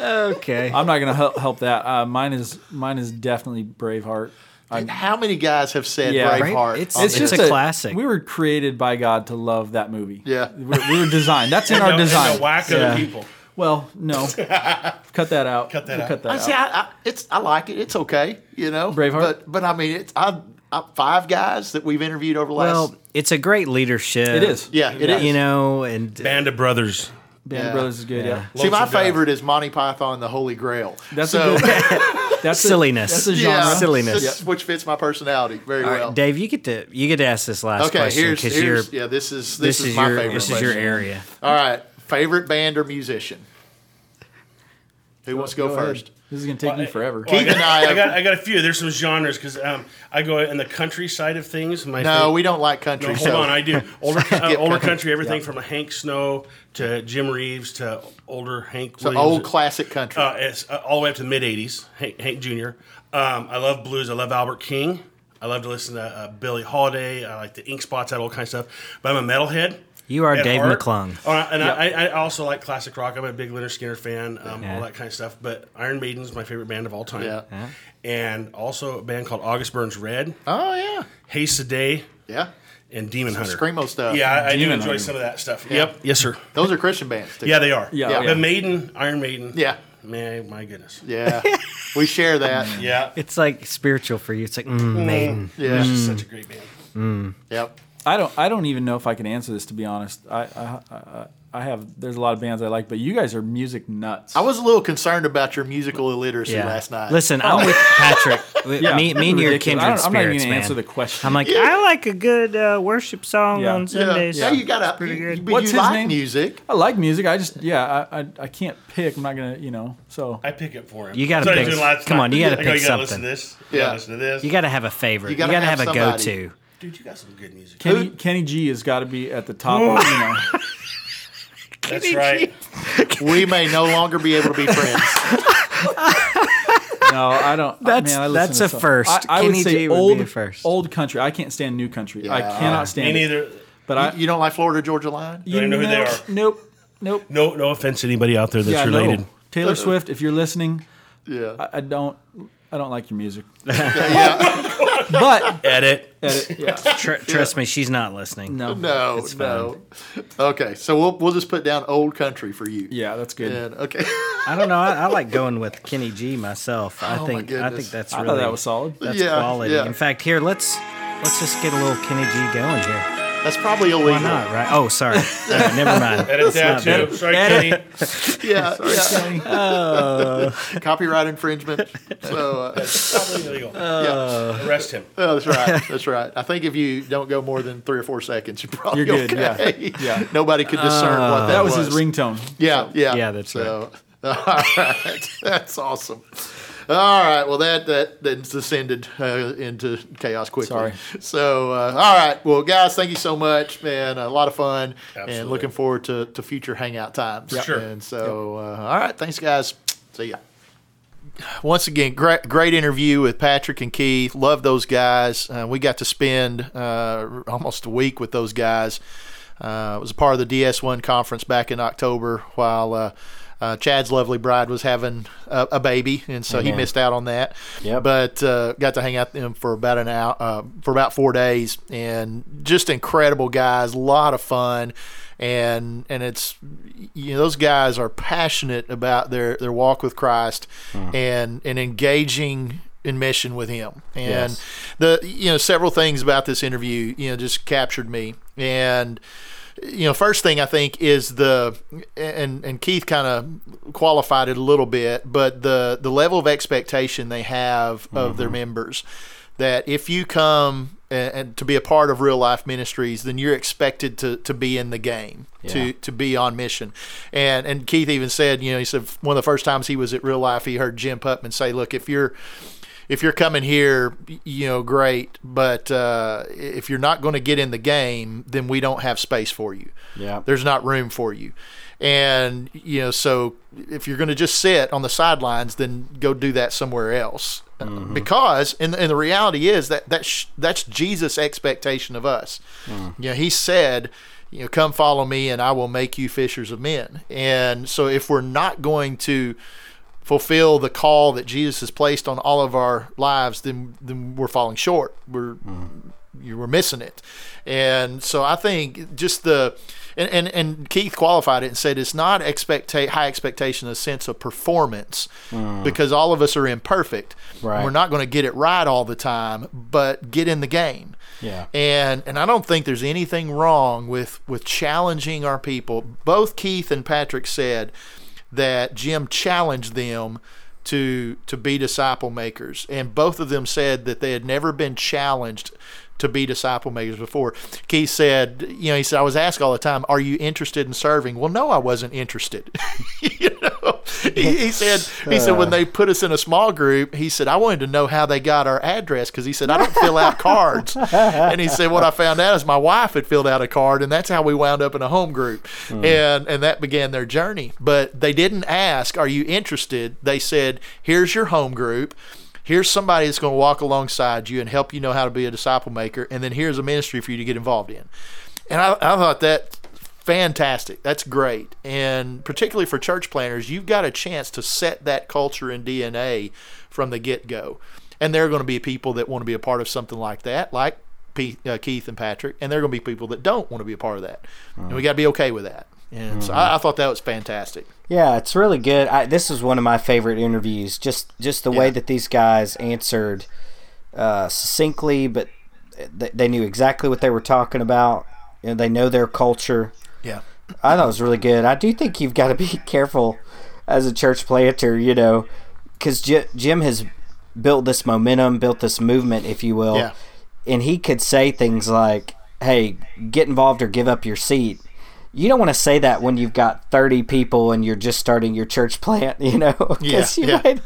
okay. I'm not gonna help, help that. Uh, mine is mine is definitely Braveheart. And how many guys have said Yeah. Braveheart? It's- on it's this? a classic. We were created by God to love that movie. Yeah. we, we were designed. That's in And our to- and to design. whack Yeah. other people. Well, no, cut that out. Cut that We'll out. Cut that I out. see. I, I, it's I like it. It's okay. You know, Braveheart? But but I mean, it's I, I five guys that we've interviewed over the last. Well, it's a great leadership. It is. yeah, it is. You know, and uh, Band of Brothers. Band Yeah. of Brothers is good. Yeah, See, my favorite is Monty Python and the Holy Grail. that's so, a good. That's a- Silliness. that's a genre. yeah, Silliness. that's- which fits my personality very All right, well. Dave, you get to you get to ask this last okay, question because you're yeah. This is this, this, is, is, my your favorite. this is your area. All right, favorite band or musician? Who wants to go, Go ahead. first? This is gonna take me forever. Well, I, got, and I have- got I got a few. There's some genres because um, I go in the country side of things. My No, favorite- we don't like country. No, hold so on, I do older uh, older country. country, everything from Hank Snow to Jim Reeves to older Hank. so Williams. old classic country. Uh, it's uh, all the way up to the mid '80s. Hank, Hank Jr. Um, I love blues. I love Albert King. I love to listen to uh, Billie Holiday. I like the Ink Spots, that old kind of stuff. But I'm a metalhead. You are Dave heart. McClung. Oh, and I, I also like classic rock. I'm a big Lynyrd Skynyrd fan, um, Yeah. all that kind of stuff. But Iron Maiden's my favorite band of all time. Yeah. Yeah. And also a band called August Burns Red, oh yeah, Haste the Day, yeah. and Demon Hunter. Screamo stuff. Yeah, I, I do enjoy Hunter. some of that stuff. Yep. Yes, sir. those are Christian bands. Too. Yeah, they are. Yeah, Yeah. yeah. But Maiden, Iron Maiden. yeah, Man, my goodness. yeah. we share that. Yeah. It's like spiritual for you. It's like mm, maiden. Yeah, It's just such a great band. Mm. Yep. I don't. I don't even know if I can answer this to be honest. I, I, I, I have. There's a lot of bands I like, but you guys are music nuts. I was a little concerned about your musical illiteracy Yeah. last night. Listen, I'm with Patrick. Yeah, me, me and your are kindred I don't, I'm not even man. gonna answer the question. I'm like, I like a good uh, worship song Yeah. on Yeah. Sundays. Yeah, you gotta. pretty you- good. But What's you his like name? music. I like music. I just yeah. I, I I can't pick. I'm not gonna you know. So I pick it for him. You gotta That's pick- was doing last come night. on, you gotta I go, pick you gotta listen something. to this. Yeah. You gotta listen to this. You got to have a favorite. You You gotta have have, a go-to. Dude, you got some good music. Kenny Kenny G has got to be at the top. of, you know. That's right. We may no longer be able to be friends. No, I don't. That's- man, I listen that's to a some- first. I, I would Kenny say G would be old a first. old country. I can't stand new country. I Yeah. cannot Me stand it. neither. But I you don't like Florida Georgia Line? you even know who they are. Nope. Nope. No, no offense to anybody out there that's Yeah, related. no. Taylor Swift, if you're listening, Yeah. I, I don't. I don't like your music. yeah. but Edit. edit, yeah, Tr- trust me, she's not listening. no, No, It's no. Okay, so we'll we'll just put down old country for you. yeah, that's good. And okay. I don't know. I, I like going with Kenny G myself. I Oh, my think I think that's I really thought that was solid. that's Yeah, quality. yeah. In fact, here let's let's just get a little Kenny G going here. That's probably illegal. Why not? Right? Oh, sorry. All right, never mind. Edit that not too. Sorry, Kenny. Yeah, yeah. Copyright infringement. So uh, Probably illegal. yeah, Arrest him. Oh, that's right. That's right. I think if you don't go more than three or four seconds, you're probably You're good, okay. yeah. Yeah. Nobody could discern what that, That was his ringtone. Yeah, yeah, Yeah, that's so, All right, that's awesome. All right, well that that then descended uh, into chaos quickly. Sorry. So, uh, all right, well, guys, thank you so much, man. A lot of fun, Absolutely. and looking forward to, to future hangout times. Yep. Sure. And so, uh, all right, thanks, guys. See ya. Once again, great great interview with Patrick and Keith. Love those guys. Uh, we got to spend uh, almost a week with those guys. Uh, it was a part of the DS1 conference back in October while uh, Chad's lovely bride was having a, a baby, and so he missed out on that. Yep. But uh, got to hang out with them for about an hour, uh, for about four days, and just incredible guys. A lot of fun, and and it's you know those guys are passionate about their their walk with Christ, and and engaging in mission with him and Yes. the you know several things about this interview you know just captured me and you know first thing i think is the and and keith kind of qualified it a little bit but the the level of expectation they have of mm-hmm. their members that if you come and, and to be a part of real life ministries then you're expected to to be in the game Yeah. to to be on mission and and keith even said you know he said one of the first times he was at real life he heard jim putman say look if you're if you're coming here, you know, great. But uh, if you're not going to get in the game, then we don't have space for you. Yeah. There's not room for you. And, you know, so if you're going to just sit on the sidelines, then go do that somewhere else. Uh, mm-hmm. Because, and, and the reality is that that's, that's Jesus' expectation of us. Mm. You know, he said, you know, come follow me and I will make you fishers of men. And so if we're not going to, fulfill the call that Jesus has placed on all of our lives, then then we're falling short. We're mm-hmm. you were missing it, and so I think just the and, and, and Keith qualified it and said it's not expecta- high expectation, a sense of performance, mm. because all of us are imperfect. Right. We're not going to get it right all the time, but get in the game. Yeah. And and I don't think there's anything wrong with with challenging our people. Both Keith and Patrick said that Jim challenged them to to be disciple makers, and both of them said that they had never been challenged to be disciple makers before. Keith said, you know, he said, I was asked all the time, "Are you interested in serving?" Well, no, I wasn't interested. you know, he, he said, he said when uh. they put us in a small group, he said, I wanted to know how they got our address because he said I don't fill out cards, and he said what I found out is my wife had filled out a card, and that's how we wound up in a home group, hmm. and and that began their journey. But they didn't ask, "Are you interested?" They said, "Here's your home group." Here's somebody that's going to walk alongside you and help you know how to be a disciple maker, and then here's a ministry for you to get involved in. And I, I thought that fantastic. That's great. And particularly for church planters, you've got a chance to set that culture and DNA from the get go. And there are going to be people that want to be a part of something like that, like uh, Keith and Patrick, and there are going to be people that don't want to be a part of that. And we got to be okay with that. And so I, I thought that was fantastic. Yeah, it's really good. I, this is one of my favorite interviews. Just just the way that these guys answered uh, succinctly, but they, they knew exactly what they were talking about. You know, they know their culture. Yeah. I thought it was really good. I do think you've got to be careful as a church planter, you know, because Jim has built this momentum, built this movement, if you will, Yeah. and he could say things like, "Hey, get involved or give up your seat." You don't want to say that when you've got 30 people and you're just starting your church plant, you know? Yeah, you yeah. might-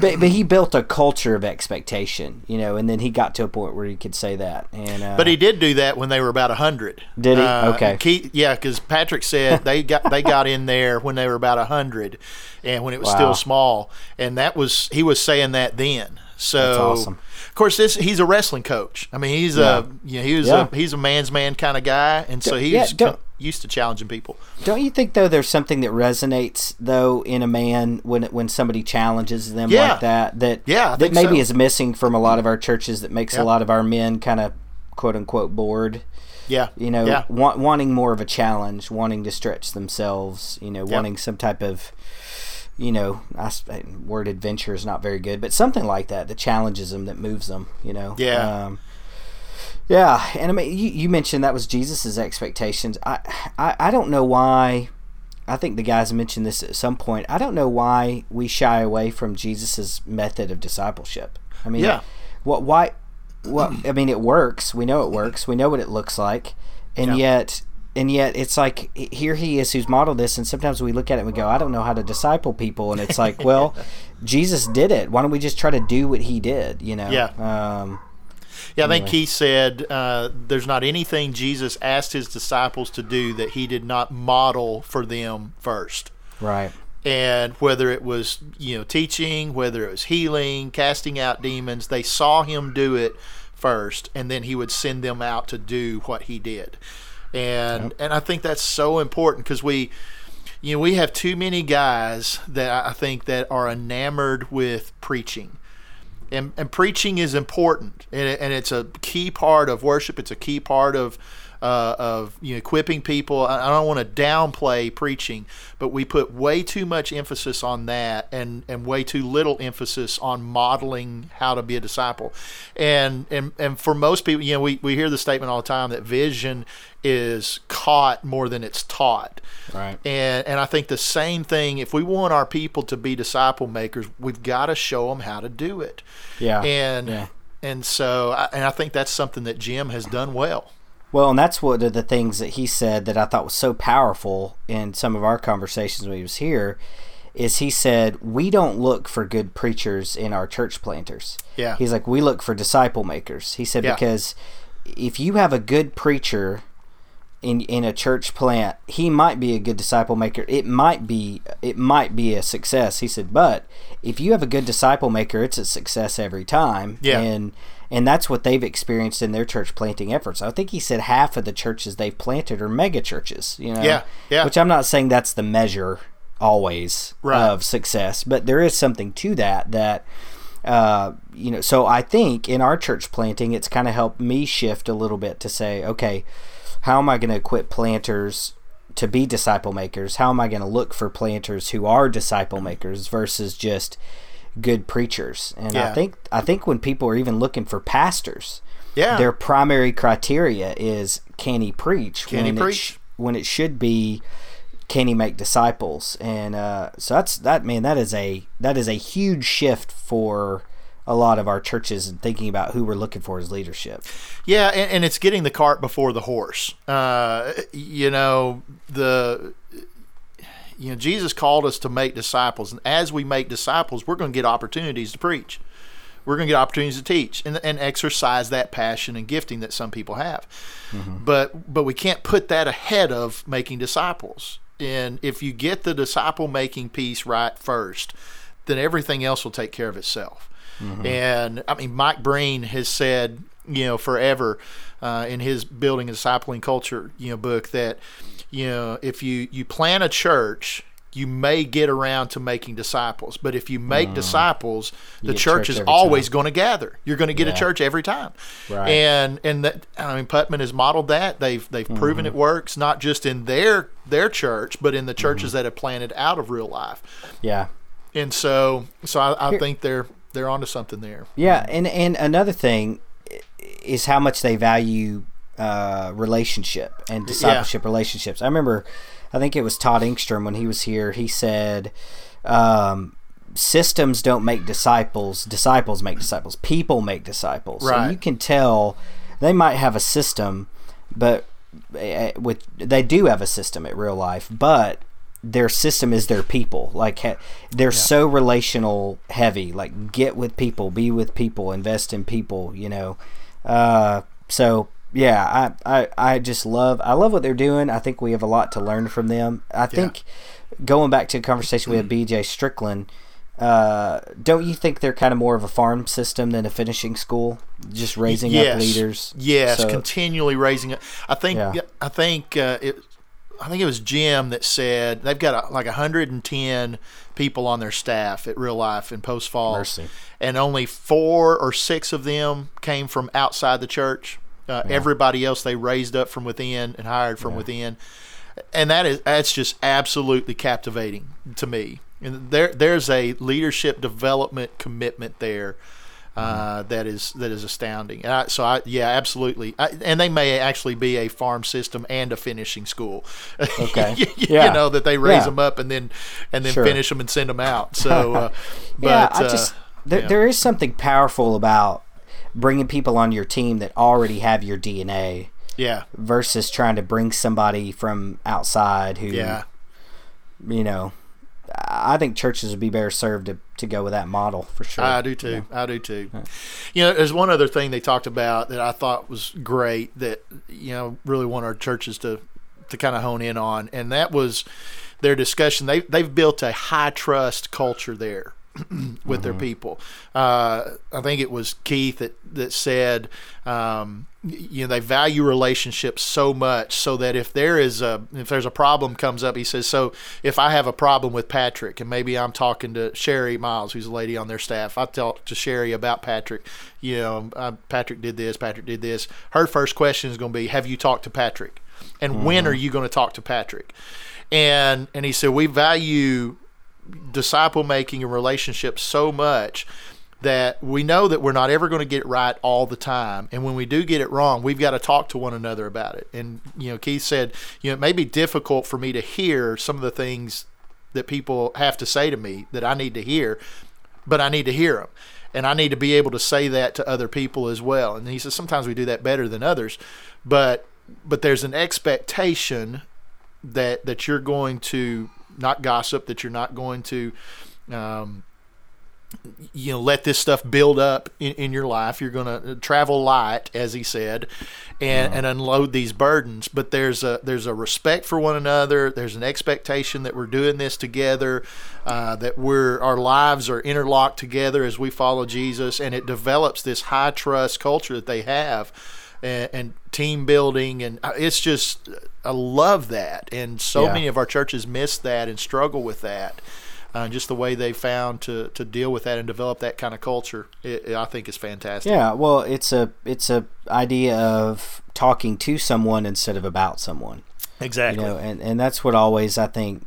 but, but he built a culture of expectation, you know, and then he got to a point where he could say that. And uh, But he did do that when they were about hundred. Did he? Uh, Okay. Keith, yeah, because Patrick said they got they got in there when they were about hundred, and when it was Wow. still small, and that was he was saying that then. So That's awesome. Of course, this he's a wrestling coach. I mean, he's Yeah. a you know, he was Yeah. a he's a man's man kind of guy, and so he's yeah, used to challenging people. Don't you think though there's something that resonates though in a man when when somebody challenges them like that that Yeah, I that maybe so. is missing from a lot of our churches that makes a lot of our men kind of quote unquote bored. Yeah, You know, want, wanting more of a challenge, wanting to stretch themselves. You know, wanting some type of you know, I, word adventure is not very good, but something like that that challenges them, that moves them. You know, Yeah. Um, yeah, and I mean, you, you mentioned that was Jesus's expectations. I, I, I don't know why. I think the guys mentioned this at some point. I don't know why we shy away from Jesus's method of discipleship. I mean, Yeah. what? Why? What? I mean, it works. We know it works. We know what it looks like, and Yeah. yet, and yet, it's like here he is who's modeled this, and sometimes we look at it and we go, I don't know how to disciple people, and it's like, well, Jesus did it. Why don't we just try to do what he did? You know? Yeah. Um, yeah. I think anyway. he said uh, there's not anything Jesus asked his disciples to do that he did not model for them first. right. and whether it was you know teaching whether it was healing casting out demons they saw him do it first and then he would send them out to do what he did and and i think that's so important because we you know we have too many guys that i think that are enamored with preaching. And, and preaching is important. And, it, and it's a key part of worship. It's a key part of uh, of you know equipping people I, I don't want to downplay preaching but we put way too much emphasis on that and and way too little emphasis on modeling how to be a disciple and and and for most people you know we, we hear the statement all the time that vision is caught more than it's taught Right. and and I think the same thing. If we want our people to be disciple makers, we've got to show them how to do it. Yeah. And yeah. and so I, and I think that's something that Jim has done well. Well, and that's one of the things that he said that I thought was so powerful in some of our conversations when he was here. Is he said we don't look for good preachers in our church planters. Yeah. He's like we look for disciple makers. He said Yeah. because if you have a good preacher in in a church plant, he might be a good disciple maker. It might be it might be a success. He said, but if you have a good disciple maker, it's a success every time. Yeah. And and that's what they've experienced in their church planting efforts. I think he said half of the churches they've planted are mega churches. You know. Yeah, yeah. Which I'm not saying that's the measure always Right. of success, but there is something to that that uh, you know, so I think in our church planting, it's kind of helped me shift a little bit to say, okay, how am I going to equip planters to be disciple makers? How am I going to look for planters who are disciple makers versus just good preachers? And I think I think when people are even looking for pastors, Yeah. their primary criteria is can he preach? Can he preach? Sh- when it should be can he make disciples? And uh, so that's that man. That is a that is a huge shift for a lot of our churches and thinking about who we're looking for as leadership. Yeah, and, and it's getting the cart before the horse. Uh, you know the. You know, Jesus called us to make disciples, and as we make disciples, we're going to get opportunities to preach. We're going to get opportunities to teach and, and exercise that passion and gifting that some people have. But but we can't put that ahead of making disciples. And if you get the disciple making piece right first, then everything else will take care of itself. And I mean, Mike Breen has said, you know, forever uh, in his building a discipling culture, you know, book that, you know, if you you plan a church, you may get around to making disciples, but if you make disciples, the church church is always time. going to gather. You're going to get Yeah. a church every time, Right. and and that I mean, Putman has modeled that. They've they've Mm-hmm. proven it works, not just in their their church, but in the churches Mm-hmm. that have planted out of real life. Yeah. And so, so I, I think they're they're onto something there. Yeah, and and another thing is how much they value uh, relationship and discipleship relationships. I remember, I think it was Todd Engstrom when he was here. He said, um, "Systems don't make disciples; disciples make disciples. People make disciples." Right. So you can tell they might have a system, but uh, with they do have a system at real life, but their system is their people. Like they're so relational heavy. Like get with people, be with people, invest in people. You know, uh, so yeah, I, I I just love I love what they're doing. I think we have a lot to learn from them. I think going back to a conversation we had with BJ Strickland. Uh, don't you think they're kind of more of a farm system than a finishing school? Just raising yes. up leaders. Yes, So- continually raising it. I think. Yeah. I think uh, it. I think it was Jim that said they've got a, like 110 people on their staff at Real Life in Post Falls, Mercy. and only four or six of them came from outside the church. Uh, Everybody else they raised up from within and hired from within, and that is that's just absolutely captivating to me. And there there's a leadership development commitment there uh, that is that is astounding. And I, so I yeah absolutely, I, and they may actually be a farm system and a finishing school. Okay. you, Yeah. know that they raise Yeah. them up and then and then Sure. finish them and send them out. So uh, but yeah, I uh, just there, yeah. there is something powerful about bringing people on your team that already have your DNA yeah versus trying to bring somebody from outside who yeah you know I think churches would be better served to, to go with that model for sure. I do too. I do too. You know, there's one other thing they talked about that I thought was great that you know really want our churches to to kind of hone in on, and that was their discussion. They they've built a high trust culture there. with their people, uh, I think it was Keith that that said, um, you know, they value relationships so much, so that if there is a if there's a problem comes up, he says, so if I have a problem with Patrick, and maybe I'm talking to Sherry Miles, who's a lady on their staff, I talk to Sherry about Patrick. You know, uh, Patrick did this, Patrick did this. Her first question is going to be, have you talked to Patrick? And when are you going to talk to Patrick? And and he said we value disciple making and relationships so much that we know that we're not ever going to get it right all the time. And when we do get it wrong we've got to talk to one another about it. And you know keith said you know it may be difficult for me to hear some of the things that people have to say to me that i need to hear but i need to hear them and i need to be able to say that to other people as well. And he says sometimes we do that better than others but but there's an expectation that that you're going to not gossip, that you're not going to, um, you know, let this stuff build up in, in your life. You're going to travel light, as he said, and, and unload these burdens. But there's a there's a respect for one another. There's an expectation that we're doing this together, uh, that we're our lives are interlocked together as we follow Jesus, and it develops this high trust culture that they have and, and team building and it's just I love that and so Yeah. many of our churches miss that and struggle with that uh, just the way they found to, to deal with that and develop that kind of culture it, it- I think is fantastic Yeah, well, it's a it's a idea of talking to someone instead of about someone. exactly You know, and and that's what always I think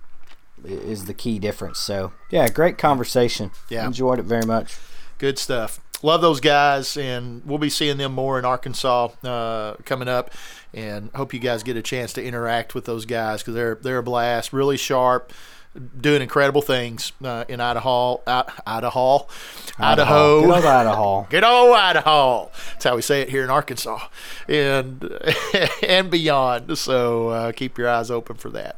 is the key difference. So yeah, great conversation. Yeah. enjoyed it very much. good stuff love those guys and we'll be seeing them more in Arkansas uh, coming up and hope you guys get a chance to interact with those guys because they're they're a blast really sharp doing incredible things uh, in Idaho I- Idaho Idaho Good old Idaho. Good old Idaho. That's how we say it here in Arkansas and and beyond. So uh, keep your eyes open for that.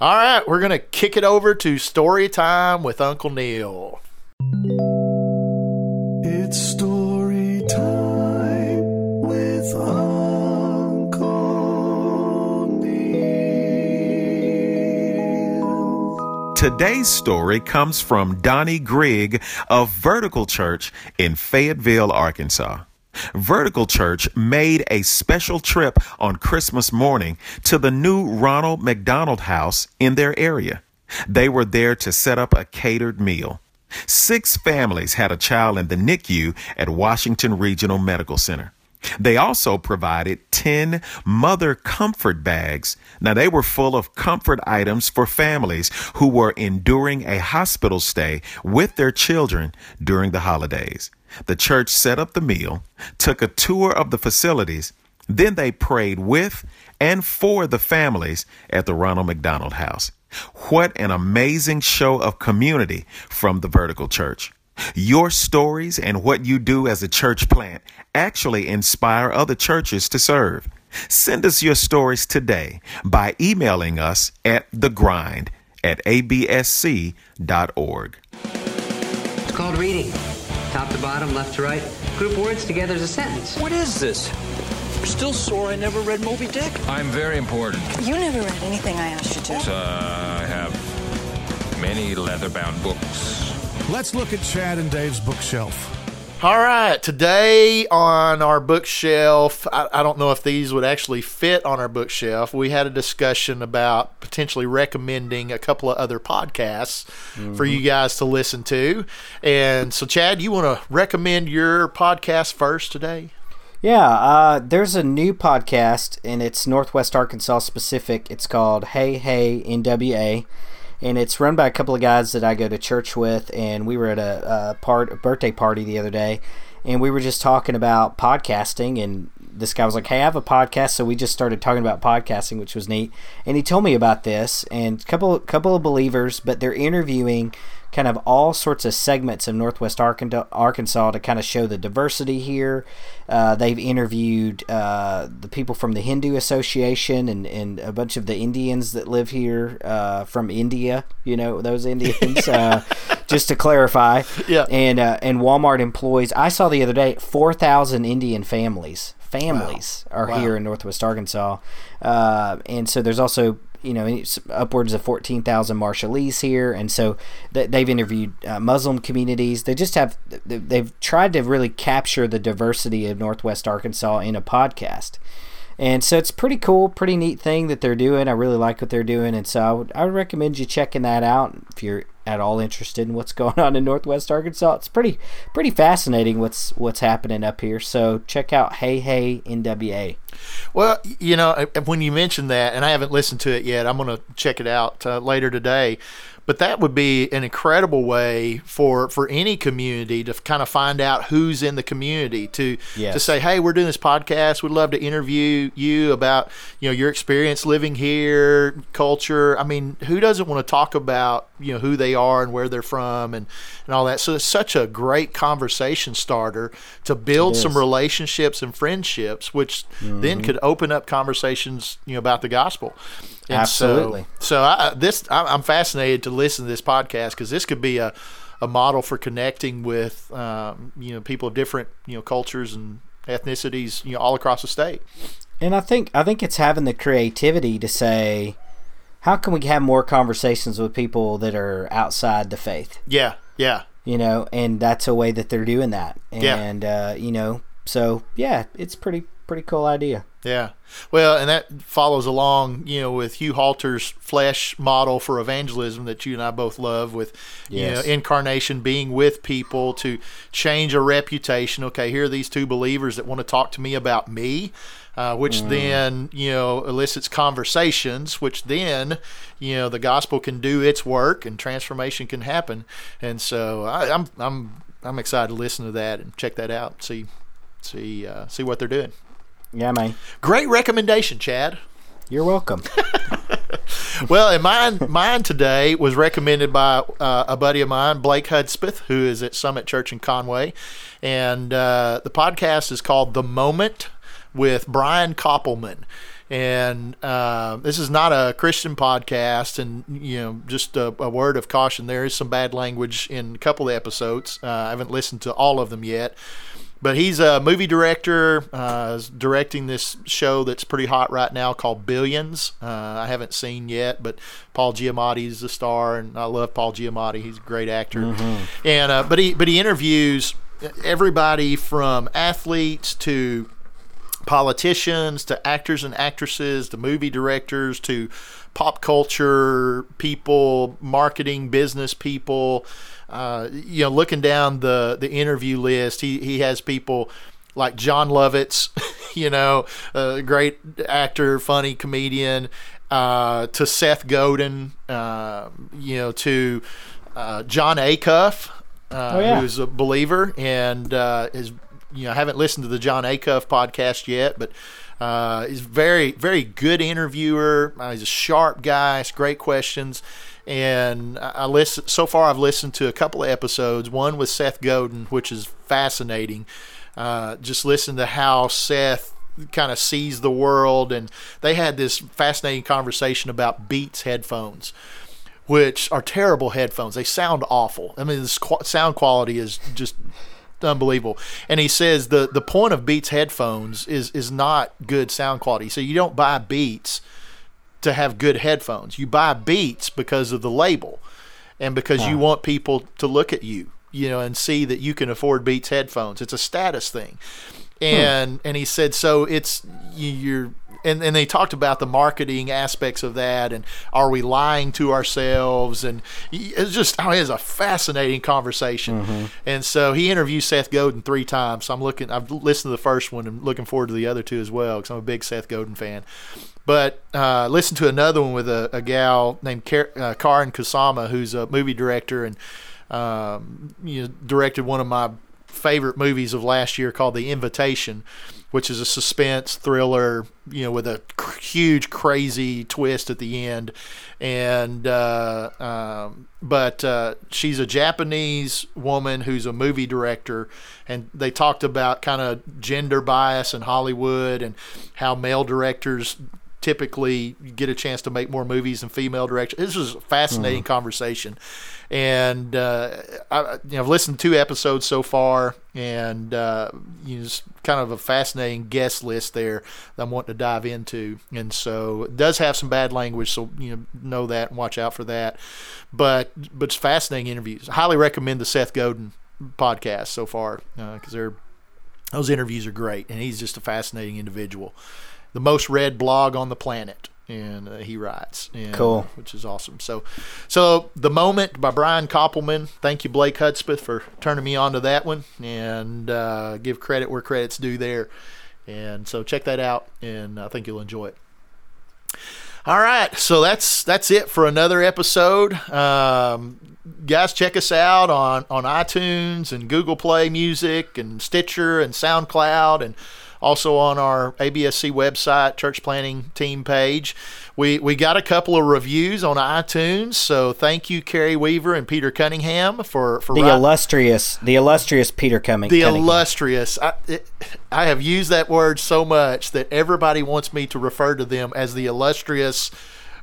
All right, we're gonna kick it over to story time with Uncle Neil. It's story time with Uncle Neil. Today's story comes from Donnie Grigg of Vertical Church in Fayetteville, Arkansas. Vertical Church made a special trip on Christmas morning to the new Ronald McDonald House in their area. They were there to set up a catered meal. Six families had a child in the NICU at Washington Regional Medical Center. They also provided 10 mother comfort bags. Now, they were full of comfort items for families who were enduring a hospital stay with their children during the holidays. The church set up the meal, took a tour of the facilities, then they prayed with and for the families at the Ronald McDonald House. What an amazing show of community from the Vertical Church. Your stories and what you do as a church plant actually inspire other churches to serve. Send us your stories today by emailing us at thegrind at absc.org. It's called reading. Top to bottom, left to right. Group words together as a sentence. What is this? Still sore I never read Moby Dick? I'm very important. You never read anything I asked you to. Uh, I have many leather bound books. Let's look at Chad and Dave's bookshelf. All right, today on our bookshelf, I, I, don't know if these would actually fit on our bookshelf. We had a discussion about potentially recommending a couple of other podcasts mm-hmm. for you guys to listen to. And so, Chad, you want to recommend your podcast first today? Yeah, uh, there's a new podcast, and it's Northwest Arkansas specific. It's called Hey Hey NWA and it's run by a couple of guys that I go to church with, and we were at a, a part a birthday party the other day, and we were just talking about podcasting, and this guy was like, "Hey, I have a podcast," so we just started talking about podcasting, which was neat, and he told me about this, and a couple couple of believers, but they're interviewing kind of all sorts of segments of Northwest Arkansas to kind of show the diversity here. Uh, they've interviewed uh, the people from the Hindu Association and, and a bunch of the Indians that live here uh, from India. You know those Indians. Uh, just to clarify, yeah. And uh, and Walmart employs. I saw the other day four thousand Indian families families wow. are wow. here in Northwest Arkansas, uh, and so there's also you know upwards of 14,000 Marshallese here and so they've interviewed uh, Muslim communities. They just have they've tried to really capture the diversity of Northwest Arkansas in a podcast and so it's pretty cool pretty neat thing that they're doing. I really like what they're doing. And so I would, I would recommend you checking that out if you're at all interested in what's going on in Northwest Arkansas. It's pretty pretty fascinating what's what's happening up here. So check out Hey Hey NWA well, you know, when you mentioned that, and I haven't listened to it yet, I'm going to check it out uh, later today. But that would be an incredible way for for any community to kind of find out who's in the community to yes. to say, hey, we're doing this podcast. We'd love to interview you about you know your experience living here, culture. I mean, who doesn't want to talk about you know who they are and where they're from and and all that. So it's such a great conversation starter to build some relationships and friendships, which mm-hmm. then could open up conversations you know about the gospel. And Absolutely. So, so I, this I'm fascinated to listen to this podcast because this could be a, a model for connecting with um, you know people of different you know cultures and ethnicities you know all across the state. And I think I think it's having the creativity to say, how can we have more conversations with people that are outside the faith? Yeah, yeah. You know, and that's a way that they're doing that. And yeah. uh, you know, so yeah, it's pretty pretty cool idea. Yeah. Well, and that follows along, you know, with Hugh Halter's flesh model for evangelism that you and I both love with, yes. you know, incarnation being with people to change a reputation. Okay, here are these two believers that want to talk to me about me. Uh, which mm. then you know elicits conversations, which then you know the gospel can do its work and transformation can happen. And so I, I'm I'm I'm excited to listen to that and check that out, see see uh, see what they're doing. Yeah, man. Great recommendation, Chad. You're welcome. well, and mine, mine today was recommended by uh, a buddy of mine, Blake Hudspeth, who is at Summit Church in Conway, and uh, the podcast is called The Moment with Brian Koppelman. And uh, this is not a Christian podcast, and you know, just a, a, word of caution: there is some bad language in a couple of episodes. Uh, I haven't listened to all of them yet, but he's a movie director. Uh, directing this show that's pretty hot right now called Billions. Uh, I haven't seen yet, but Paul Giamatti is the star, and I love Paul Giamatti. He's a great actor. Mm-hmm. And uh, but he but he interviews everybody from athletes to politicians to actors and actresses to movie directors to pop culture people, marketing business people uh, you know, looking down the the interview list, he he has people like Jon Lovitz, you know, a great actor, funny comedian, uh, to Seth Godin, uh, you know, to uh, Jon Acuff, uh, oh, yeah. who's a believer and uh, is, you know, I haven't listened to the Jon Acuff podcast yet, but uh, he's very, very good interviewer. he's a sharp guy. It's great questions and I listen. So far, I've listened to a couple of episodes. One with Seth Godin, which is fascinating. Uh, just listen to how Seth kind of sees the world, and they had this fascinating conversation about Beats headphones, which are terrible headphones. They sound awful. I mean, the sound quality is just unbelievable. And he says the the point of Beats headphones is is not good sound quality. So you don't buy Beats to have good headphones. You buy Beats because of the label and because you want people to look at you. you know, and see that you can afford Beats headphones. It's a status thing. Hmm. And and he said so it's you- you're and, and they talked about the marketing aspects of that and are we lying to ourselves? And it's just oh, it was a fascinating conversation. And so he interviewed Seth Godin three times. So I'm looking I've listened to the first one and looking forward to the other two as well because I'm a big Seth Godin fan. But uh, listen to another one with a, a gal named Kar- uh, Karyn Kusama, who's a movie director and um, you know, directed one of my favorite movies of last year called The Invitation, which is a suspense thriller, you know, with a cr- huge crazy twist at the end. And uh, um, but uh, she's a Japanese woman who's a movie director, and they talked about kind of gender bias in Hollywood and how male directors typically get a chance to make more movies than female directors. This was a fascinating conversation, and uh, I, you know, I've listened to two episodes so far, and uh, you know, kind of a fascinating guest list there that I'm wanting to dive into. And so it does have some bad language, so you know know that and watch out for that. But but it's fascinating interviews. I highly recommend the Seth Godin podcast so far because they're those interviews are great, and he's just a fascinating individual. The most read blog on the planet, and uh, he writes, and, Cool. which is awesome. So, so the moment by Brian Koppelman. Thank you, Blake Hudspeth, for turning me on to that one, and uh, give credit where credit's due there. And so check that out, and I think you'll enjoy it. All right, so that's that's it for another episode. Um, guys, check us out on on iTunes and Google Play Music and Stitcher and SoundCloud and also on our ABSC website, church planting team page. We we got a couple of reviews on iTunes, so thank you, Carrie Weaver and Peter Cunningham for for The wri- illustrious, the illustrious Peter Cumming. the Cunningham. illustrious. I, it, I have used that word so much that everybody wants me to refer to them as the illustrious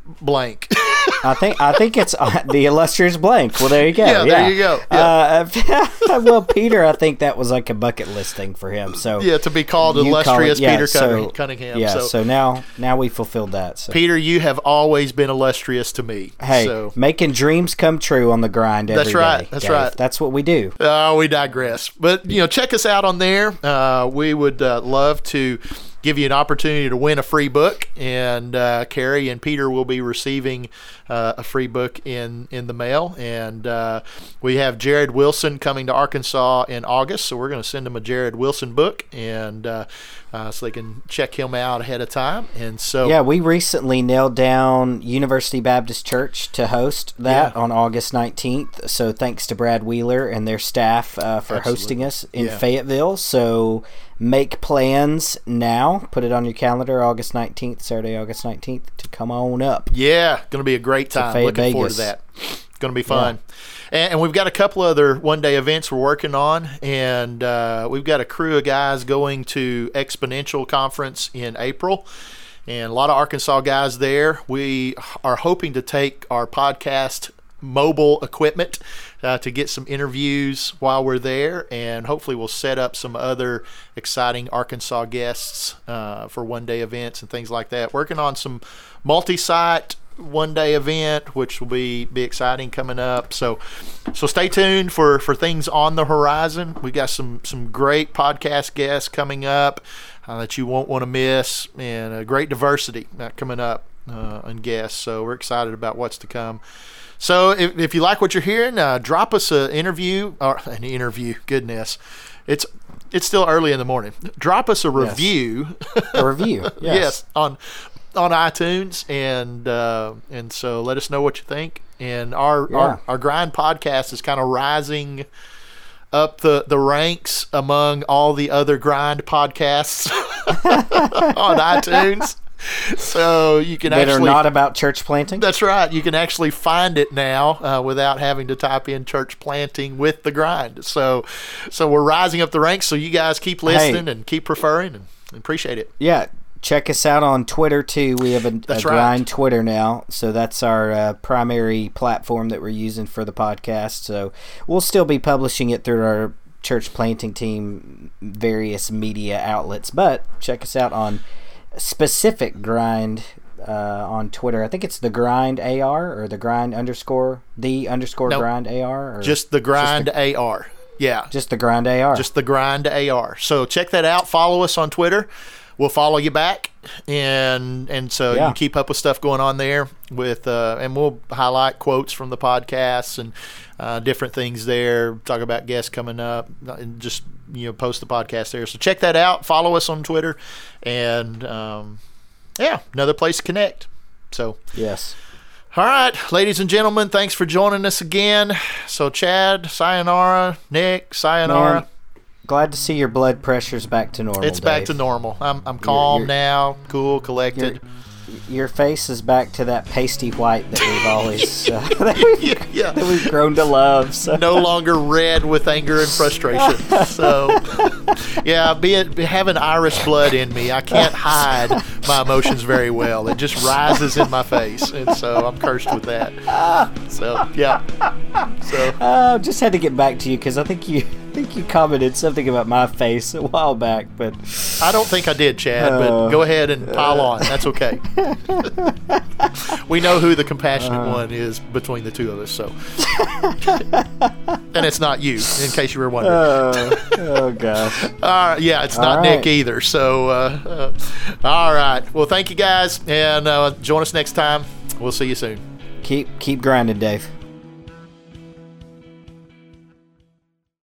blank. I think I think it's uh, the illustrious blank. Well, there you go. Yeah, there you go. Uh, well, Peter, I think that was like a bucket list thing for him. So yeah, to be called you call illustrious it- yeah, Peter so- Cunningham. Yeah. so, So, now now we fulfilled that. So Peter, you have always been illustrious to me. hey, so making dreams come true on the grind. That's right, day, that's Dave. right. That's what we do. Uh, we digress. But, you know, check us out on there. Uh, we would uh, love to give you an opportunity to win a free book. And uh, Carrie and Peter will be receiving uh, a free book in, in the mail. And uh, we have Jared Wilson coming to Arkansas in August. So we're going to send him a Jared Wilson book. And uh, so they can check him out ahead of time. And so, Yeah, we recently nailed down University Baptist Church to host that Yeah. on August 19th. So thanks to Brad Wheeler and their staff uh, for Absolutely. hosting us in Yeah. Fayetteville. So make plans now. Put it on your calendar, August 19th, Saturday, August 19th, to come on up. Yeah, going to be a great time. Looking forward to that. Going to be fun. And, and we've got a couple other one day events we're working on. And uh, we've got a crew of guys going to Exponential Conference in April. And a lot of Arkansas guys there. We are hoping to take our podcast mobile equipment uh, to get some interviews while we're there, and hopefully we'll set up some other exciting Arkansas guests uh, for one day events and things like that. Working on some multi-site one day event, which will be be exciting coming up. So, so stay tuned for for things on the horizon. We got some some great podcast guests coming up uh, that you won't want to miss, and a great diversity uh, coming up uh, and guests. So we're excited about what's to come. So if, if you like what you're hearing, uh, drop us an interview or an interview. Goodness, it's it's still early in the morning. Drop us a review. A review. Yes. yes, on on iTunes and uh, and so let us know what you think. And our Yeah. our, our grind podcast is kind of rising up the, the ranks among all the other grind podcasts on iTunes. So you can That are not about church planting. that's right. You can actually find it now uh, without having to type in church planting with the grind. So, so we're rising up the ranks. So you guys keep listening and keep preferring and appreciate it. Yeah, check us out on Twitter too. We have a, a right. grind Twitter now, so that's our uh, primary platform that we're using for the podcast. So we'll still be publishing it through our church planting team, various media outlets. But check us out on specific grind uh, on Twitter. I think it's the grind AR or the grind underscore the underscore Nope. grind AR. Or Just the grind AR. Yeah. just the grind AR. Just the grind AR. So check that out. Follow us on Twitter. We'll follow you back, and and so you Yeah. can keep up with stuff going on there. With uh, and we'll highlight quotes from the podcasts and uh, different things there. Talk about guests coming up, and just you know post the podcast there. So check that out. Follow us on Twitter, and um, yeah, another place to connect. So yes. all right, ladies and gentlemen, thanks for joining us again. So, Chad, sayonara. Nick, sayonara. Man, glad to see your blood pressure's back to normal. it's back to normal. I'm, I'm calm you're- now, cool, collected. your face is back to that pasty white that we've always uh, that, we've, Yeah, yeah. that we've grown to love. So. no longer red with anger and frustration. So, yeah, being having Irish blood in me, I can't hide my emotions very well. It just rises in my face, and so I'm cursed with that. So, yeah. So, Uh, just had to get back to you because I think you think you commented something about my face a while back, but I don't think I did, Chad, Uh, but go ahead and pile on. That's okay. we know who the compassionate Uh-huh. one is between the two of us, so. and it's not you, in case you were wondering. uh, oh gosh. All right, yeah, it's not All Nick either. So, uh, uh, all right. Well, thank you guys, and uh, join us next time. We'll see you soon. Keep keep grinding, Dave.